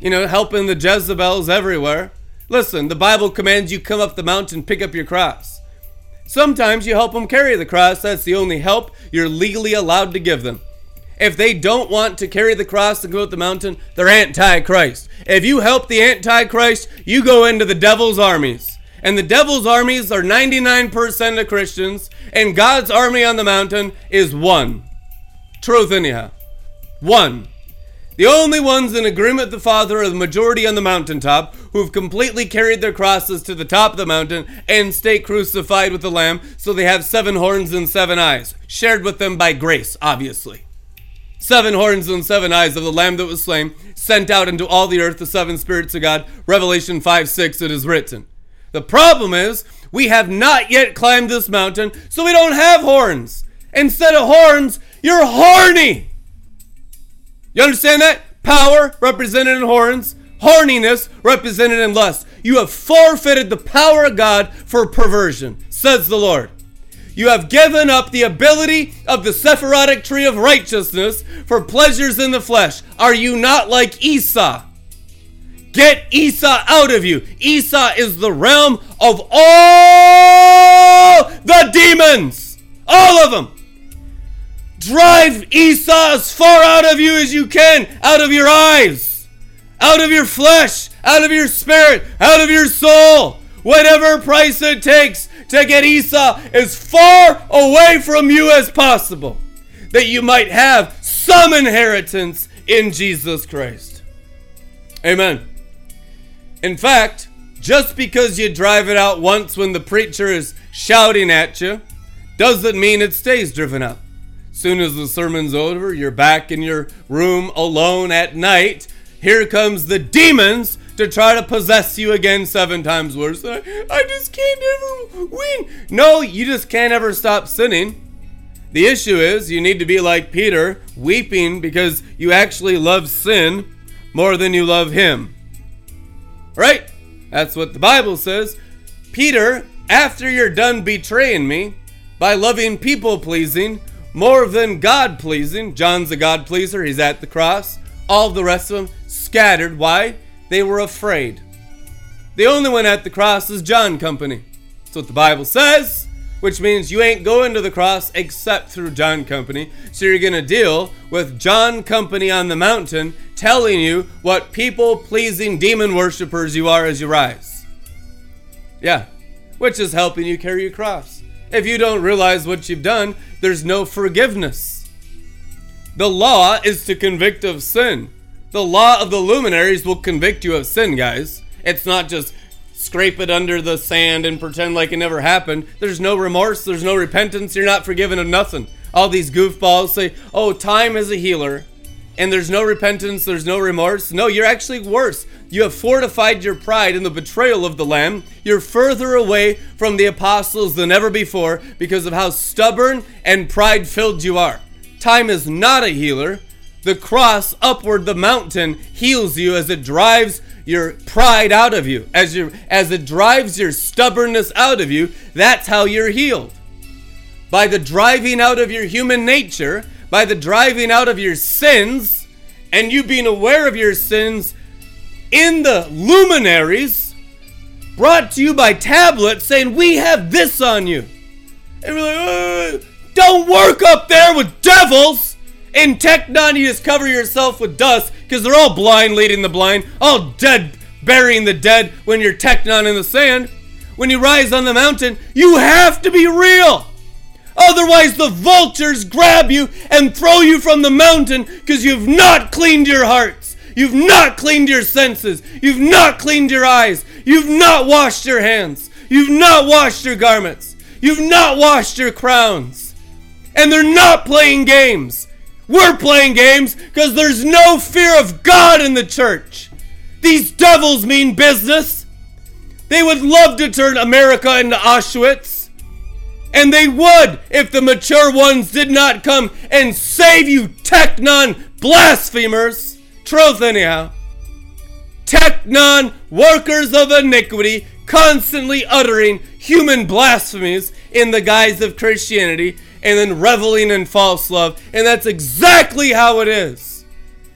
You know, helping the Jezebels everywhere. Listen, the Bible commands you come up the mountain, pick up your cross. Sometimes you help them carry the cross. That's the only help you're legally allowed to give them. If they don't want to carry the cross and go up the mountain, they're anti-Christ. If you help the anti-Christ, you go into the devil's armies and the devil's armies are 99% of Christians, and God's army on the mountain is one. Truth, anyhow. One. The only ones in agreement with the Father are the majority on the mountaintop who've completely carried their crosses to the top of the mountain and stay crucified with the Lamb, so they have seven horns and seven eyes, shared with them by grace, obviously. Seven horns and seven eyes of the Lamb that was slain, sent out into all the earth the seven spirits of God. Revelation 5 6, it is written. The problem is, we have not yet climbed this mountain, so we don't have horns. Instead of horns, you're horny. You understand that? Power represented in horns, horniness represented in lust. You have forfeited the power of God for perversion, says the Lord. You have given up the ability of the Sephirotic tree of righteousness for pleasures in the flesh. Are you not like Esau? Get Esau out of you. Esau is the realm of all the demons. All of them. Drive Esau as far out of you as you can, out of your eyes, out of your flesh, out of your spirit, out of your soul. Whatever price it takes to get Esau as far away from you as possible, that you might have some inheritance in Jesus Christ. Amen. In fact, just because you drive it out once when the preacher is shouting at you doesn't mean it stays driven up. Soon as the sermon's over, you're back in your room alone at night. Here comes the demons to try to possess you again seven times worse. I, I just can't ever win. No, you just can't ever stop sinning. The issue is you need to be like Peter, weeping because you actually love sin more than you love him. Right? That's what the Bible says. Peter, after you're done betraying me by loving people pleasing more than God pleasing, John's a God pleaser, he's at the cross. All the rest of them scattered. Why? They were afraid. The only one at the cross is John Company. That's what the Bible says, which means you ain't going to the cross except through John Company. So you're going to deal with John Company on the mountain telling you what people pleasing demon worshippers you are as you rise. Yeah, which is helping you carry your cross. If you don't realize what you've done, there's no forgiveness. The law is to convict of sin. The law of the luminaries will convict you of sin, guys. It's not just scrape it under the sand and pretend like it never happened. There's no remorse, there's no repentance, you're not forgiven of nothing. All these goofballs say, oh, time is a healer, and there's no repentance, there's no remorse. No, you're actually worse. You have fortified your pride in the betrayal of the Lamb. You're further away from the apostles than ever before because of how stubborn and pride filled you are. Time is not a healer. The cross upward the mountain heals you as it drives your pride out of you. As you as it drives your stubbornness out of you, that's how you're healed. By the driving out of your human nature, by the driving out of your sins, and you being aware of your sins in the luminaries, brought to you by tablets saying, We have this on you. And we're like, uh, don't work up there with devils. In Teknon, you just cover yourself with dust because they're all blind leading the blind, all dead burying the dead when you're Teknon in the sand. When you rise on the mountain, you have to be real. Otherwise, the vultures grab you and throw you from the mountain because you've not cleaned your hearts. You've not cleaned your senses. You've not cleaned your eyes. You've not washed your hands. You've not washed your garments. You've not washed your crowns. And they're not playing games. We're playing games because there's no fear of God in the church. These devils mean business. They would love to turn America into Auschwitz. And they would if the mature ones did not come and save you, Teknon blasphemers. Truth, anyhow. Teknon workers of iniquity, constantly uttering human blasphemies in the guise of Christianity and then reveling in false love. And that's exactly how it is.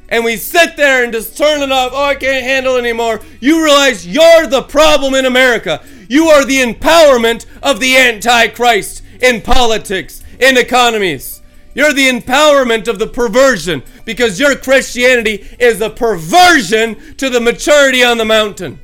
And we sit there and just turn it off. Oh, I can't handle anymore. You realize you're the problem in America. You are the empowerment of the Antichrist in politics, in economies. You're the empowerment of the perversion because your Christianity is a perversion to the maturity on the mountain.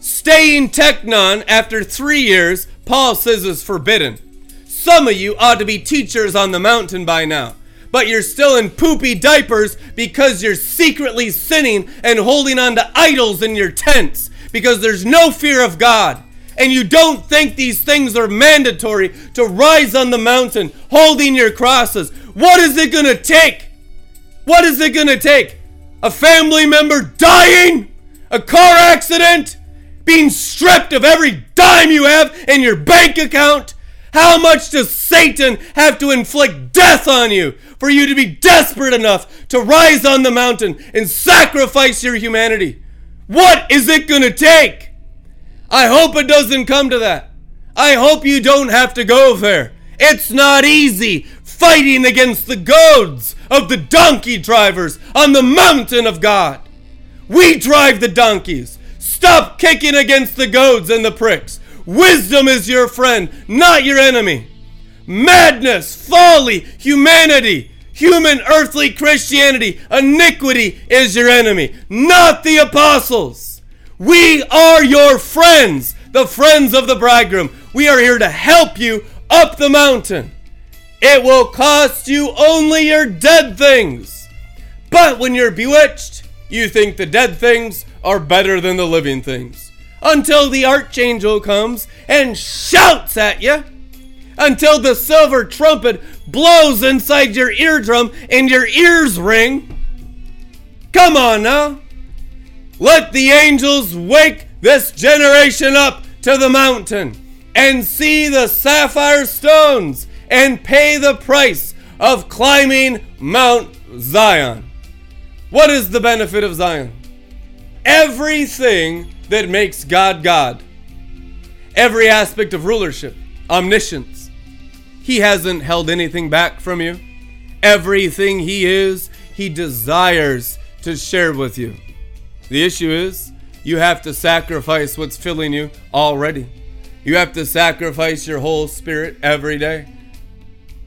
Staying teknon after three years, Paul says is forbidden. Some of you ought to be teachers on the mountain by now, but you're still in poopy diapers because you're secretly sinning and holding on to idols in your tents because there's no fear of God. And you don't think these things are mandatory to rise on the mountain holding your crosses. What is it going to take? What is it going to take? A family member dying? A car accident? Being stripped of every dime you have in your bank account? How much does Satan have to inflict death on you for you to be desperate enough to rise on the mountain and sacrifice your humanity? What is it going to take? I hope it doesn't come to that. I hope you don't have to go there. It's not easy fighting against the goads of the donkey drivers on the mountain of God. We drive the donkeys. Stop kicking against the goads and the pricks. Wisdom is your friend, not your enemy. Madness, folly, humanity, human earthly Christianity, iniquity is your enemy, not the apostles. We are your friends, the friends of the bridegroom. We are here to help you up the mountain. It will cost you only your dead things. But when you're bewitched, you think the dead things are better than the living things until the archangel comes and shouts at you, until the silver trumpet blows inside your eardrum and your ears ring. Come on now. Let the angels wake this generation up to the mountain and see the sapphire stones and pay the price of climbing Mount Zion. What is the benefit of Zion? Everything that makes God God. Every aspect of rulership, omniscience. He hasn't held anything back from you. Everything He is, He desires to share with you. The issue is, you have to sacrifice what's filling you already. You have to sacrifice your whole spirit every day.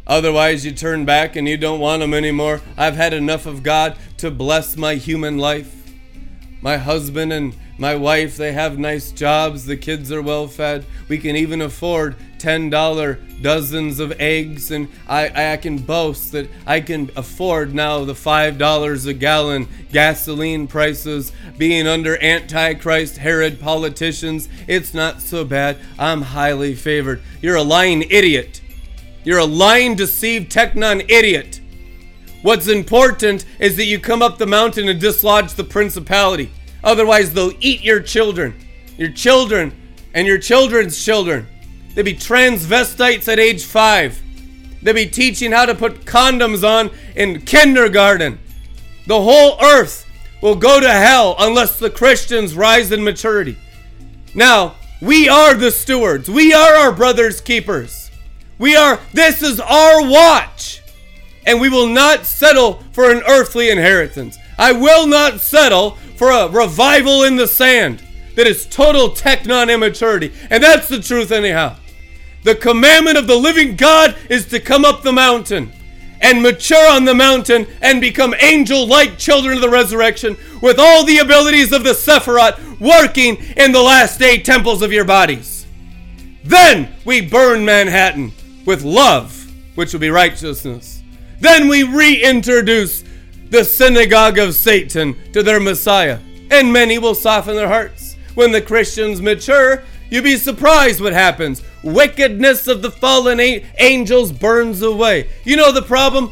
Otherwise, you turn back and you don't want Him anymore. I've had enough of God to bless my human life. My husband and my wife, they have nice jobs. The kids are well fed. We can even afford $10 dozens of eggs. And I, I can boast that I can afford now the $5 a gallon gasoline prices. Being under Antichrist Herod politicians, it's not so bad. I'm highly favored. You're a lying idiot. You're a lying, deceived teknon idiot. What's important is that you come up the mountain and dislodge the principality. Otherwise, they'll eat your children, your children, and your children's children. They'll be transvestites at age five. They'll be teaching how to put condoms on in kindergarten. The whole earth will go to hell unless the Christians rise in maturity. Now, we are the stewards. We are our brother's keepers. We are, this is our watch. And we will not settle for an earthly inheritance. I will not settle for a revival in the sand that is total teknon immaturity. And that's the truth, anyhow. The commandment of the living God is to come up the mountain and mature on the mountain and become angel like children of the resurrection with all the abilities of the Sephiroth working in the last day temples of your bodies. Then we burn Manhattan with love, which will be righteousness. Then we reintroduce the synagogue of Satan to their Messiah, and many will soften their hearts. When the Christians mature, you'll be surprised what happens. Wickedness of the fallen angels burns away. You know the problem?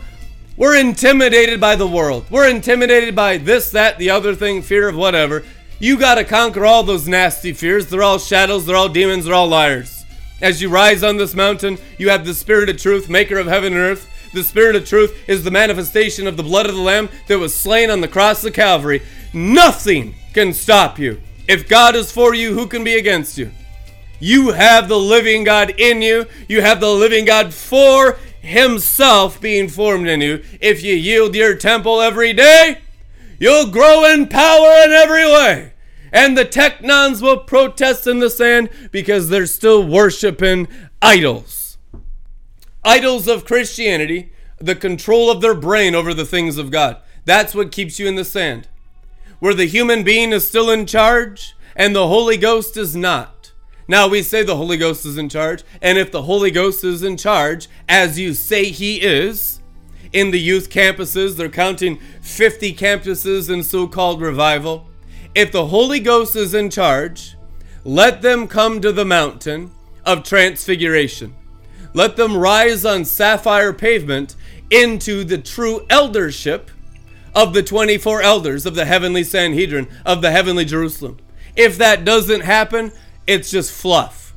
We're intimidated by the world. We're intimidated by this, that, the other thing, fear of whatever. You got to conquer all those nasty fears. They're all shadows, they're all demons, they're all liars. As you rise on this mountain, you have the Spirit of truth, maker of heaven and earth, the Spirit of truth is the manifestation of the blood of the Lamb that was slain on the cross of Calvary. Nothing can stop you. If God is for you, who can be against you? You have the living God in you. You have the living God for Himself being formed in you. If you yield your temple every day, you'll grow in power in every way. And the teknons will protest in the sand because they're still worshiping idols idols of Christianity, the control of their brain over the things of God. That's what keeps you in the sand. Where the human being is still in charge and the Holy Ghost is not. Now we say the Holy Ghost is in charge, and if the Holy Ghost is in charge, as you say he is, in the youth campuses, they're counting 50 campuses in so called revival. If the Holy Ghost is in charge, let them come to the mountain of transfiguration. Let them rise on sapphire pavement into the true eldership of the 24 elders of the heavenly Sanhedrin, of the heavenly Jerusalem. If that doesn't happen, it's just fluff.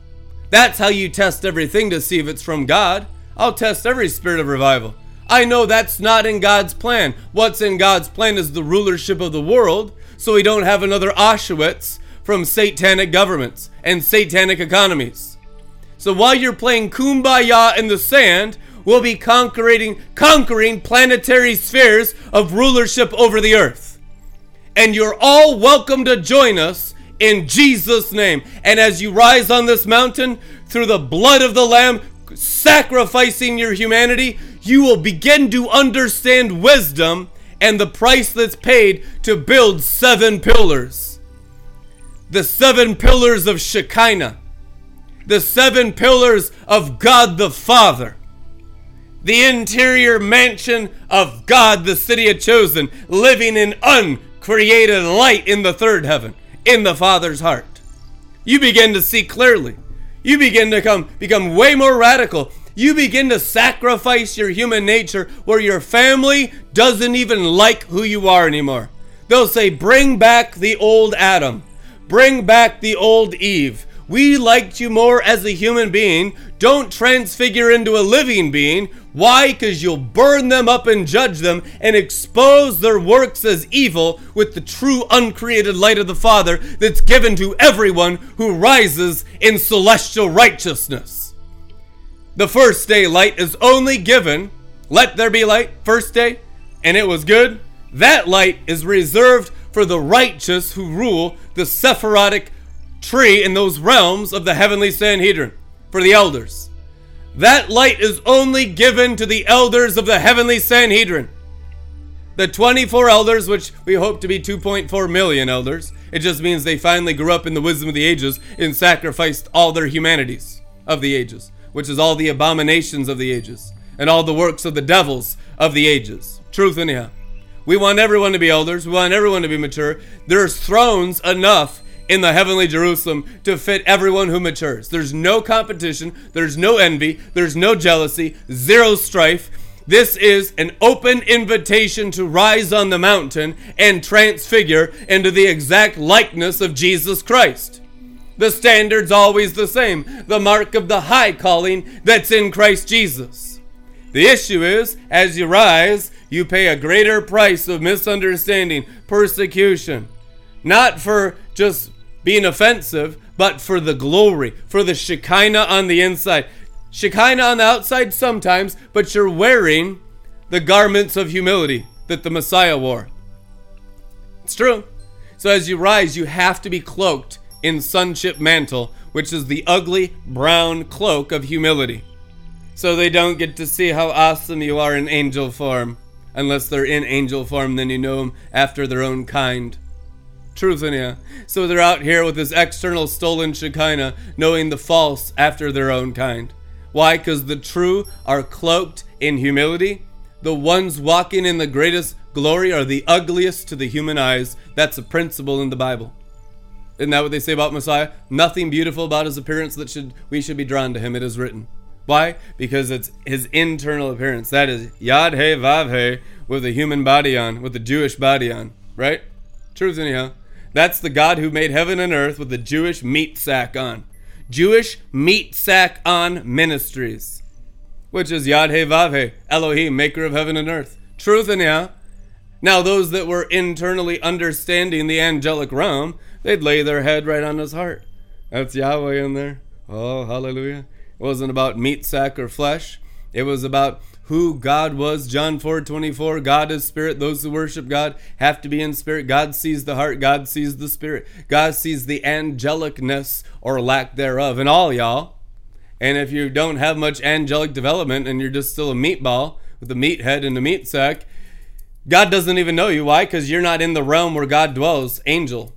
That's how you test everything to see if it's from God. I'll test every spirit of revival. I know that's not in God's plan. What's in God's plan is the rulership of the world, so we don't have another Auschwitz from satanic governments and satanic economies. So while you're playing kumbaya in the sand, we'll be conquering conquering planetary spheres of rulership over the earth. And you're all welcome to join us in Jesus' name. And as you rise on this mountain through the blood of the Lamb, sacrificing your humanity, you will begin to understand wisdom and the price that's paid to build seven pillars. The seven pillars of Shekinah the seven pillars of God the Father, the interior mansion of God, the city of chosen, living in uncreated light in the third heaven, in the Father's heart. You begin to see clearly. You begin to come become way more radical. You begin to sacrifice your human nature where your family doesn't even like who you are anymore. They'll say, Bring back the old Adam. Bring back the old Eve. We liked you more as a human being. Don't transfigure into a living being. Why? Because you'll burn them up and judge them and expose their works as evil with the true uncreated light of the Father that's given to everyone who rises in celestial righteousness. The first day light is only given, let there be light, first day, and it was good. That light is reserved for the righteous who rule the Sephirotic tree in those realms of the heavenly Sanhedrin, for the elders. That light is only given to the elders of the heavenly Sanhedrin. The 24 elders, which we hope to be 2.4 million elders, it just means they finally grew up in the wisdom of the ages and sacrificed all their humanities of the ages, which is all the abominations of the ages and all the works of the devils of the ages. Truth in anyhow. We want everyone to be elders. We want everyone to be mature. There's thrones enough in the heavenly Jerusalem to fit everyone who matures. There's no competition, there's no envy, there's no jealousy, zero strife. This is an open invitation to rise on the mountain and transfigure into the exact likeness of Jesus Christ. The standard's always the same the mark of the high calling that's in Christ Jesus. The issue is, as you rise, you pay a greater price of misunderstanding, persecution. Not for just being offensive, but for the glory, for the Shekinah on the inside. Shekinah on the outside sometimes, but you're wearing the garments of humility that the Messiah wore. It's true. So as you rise, you have to be cloaked in sonship mantle, which is the ugly brown cloak of humility. So they don't get to see how awesome you are in angel form. Unless they're in angel form, then you know them after their own kind. Truth in you. So they're out here with this external stolen Shekinah, knowing the false after their own kind. Why? Because the true are cloaked in humility. The ones walking in the greatest glory are the ugliest to the human eyes. That's a principle in the Bible. Isn't that what they say about Messiah? Nothing beautiful about his appearance that should we should be drawn to him. It is written. Why? Because it's his internal appearance. That is Yad He Vav He with a human body on, with a Jewish body on. Right? Truth anyhow. That's the God who made heaven and earth with the Jewish meat sack on. Jewish meat sack on ministries. Which is Yad He Vav Elohim, maker of heaven and earth. Truth anyhow. Now those that were internally understanding the angelic realm, they'd lay their head right on his heart. That's Yahweh in there. Oh, hallelujah. It wasn't about meat sack or flesh. It was about who God was. John 4 24. God is spirit. Those who worship God have to be in spirit. God sees the heart. God sees the spirit. God sees the angelicness or lack thereof in all y'all. And if you don't have much angelic development and you're just still a meatball with a meat head and a meat sack, God doesn't even know you. Why? Because you're not in the realm where God dwells, angel.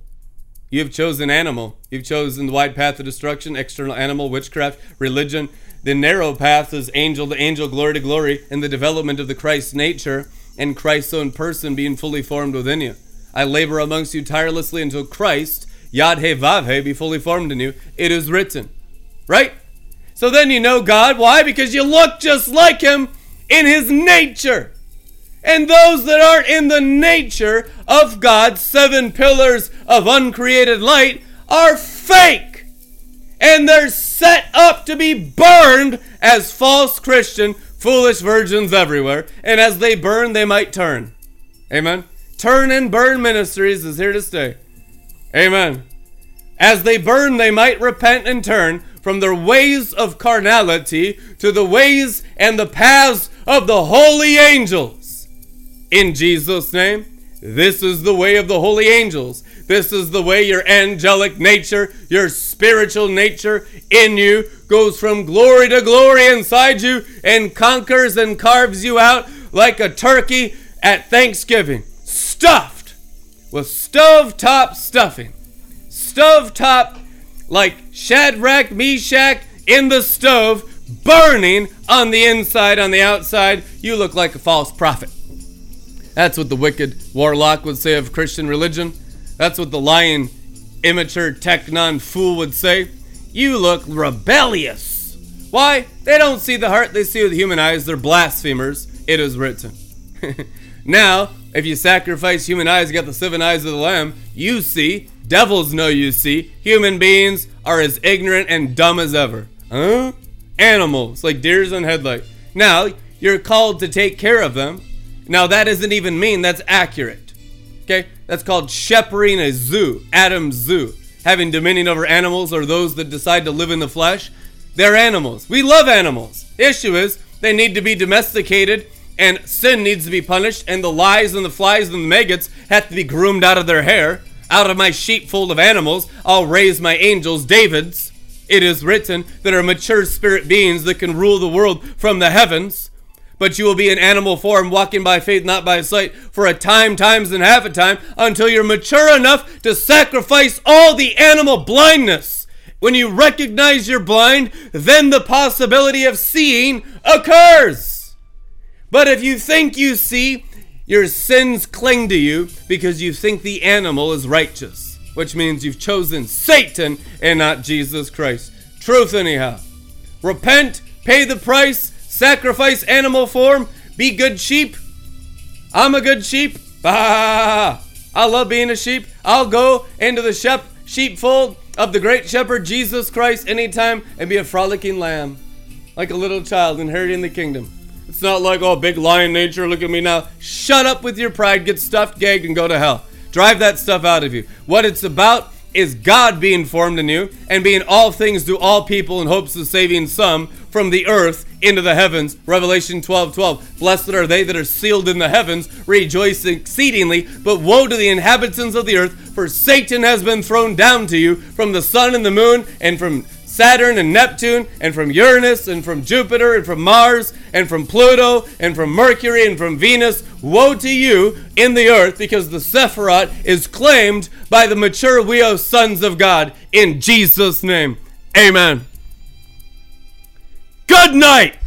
You have chosen animal. You've chosen the wide path of destruction, external animal, witchcraft, religion. The narrow path is angel to angel, glory to glory, and the development of the Christ nature and Christ's own person being fully formed within you. I labor amongst you tirelessly until Christ, Yad He Vav He, be fully formed in you. It is written. Right? So then you know God. Why? Because you look just like Him in His nature. And those that aren't in the nature of God's seven pillars of uncreated light are fake. And they're set up to be burned as false Christian, foolish virgins everywhere. And as they burn, they might turn. Amen. Turn and burn ministries is here to stay. Amen. As they burn, they might repent and turn from their ways of carnality to the ways and the paths of the holy angels. In Jesus' name, this is the way of the holy angels. This is the way your angelic nature, your spiritual nature in you goes from glory to glory inside you and conquers and carves you out like a turkey at Thanksgiving, stuffed with stovetop stuffing. Stovetop like Shadrach, Meshach in the stove, burning on the inside, on the outside. You look like a false prophet. That's what the wicked warlock would say of Christian religion. That's what the lion, immature, teknon fool would say. You look rebellious. Why? They don't see the heart, they see with human eyes. They're blasphemers. It is written. now, if you sacrifice human eyes, get the seven eyes of the Lamb, you see. Devils know you see. Human beings are as ignorant and dumb as ever. Huh? Animals, like deers on headlight. Now, you're called to take care of them. Now, that doesn't even mean that's accurate. Okay? That's called shepherding a zoo, Adam's zoo. Having dominion over animals or those that decide to live in the flesh. They're animals. We love animals. The issue is they need to be domesticated and sin needs to be punished, and the lies and the flies and the maggots have to be groomed out of their hair. Out of my sheepfold of animals, I'll raise my angels, David's. It is written that are mature spirit beings that can rule the world from the heavens. But you will be in animal form, walking by faith, not by sight, for a time, times, and half a time, until you're mature enough to sacrifice all the animal blindness. When you recognize you're blind, then the possibility of seeing occurs. But if you think you see, your sins cling to you because you think the animal is righteous, which means you've chosen Satan and not Jesus Christ. Truth, anyhow. Repent, pay the price, sacrifice animal form, be good sheep. I'm a good sheep. Ah, I love being a sheep. I'll go into the shep- sheepfold of the great shepherd Jesus Christ anytime and be a frolicking lamb, like a little child inheriting the kingdom. It's not like, oh, big lion nature, look at me now. Shut up with your pride, get stuffed, gagged, and go to hell. Drive that stuff out of you. What it's about is God being formed in you and being all things to all people in hopes of saving some from the earth into the heavens. Revelation 12 12. Blessed are they that are sealed in the heavens, rejoice exceedingly. But woe to the inhabitants of the earth, for Satan has been thrown down to you from the sun and the moon and from Saturn and Neptune, and from Uranus, and from Jupiter, and from Mars, and from Pluto, and from Mercury, and from Venus. Woe to you in the earth, because the Sephiroth is claimed by the mature Huios sons of God. In Jesus' name, amen. Good night!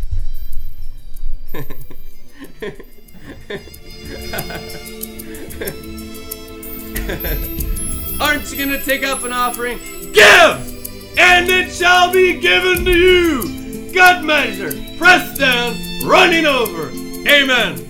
Aren't you gonna take up an offering? Give! and it shall be given to you. Good measure, pressed down, running over. Amen.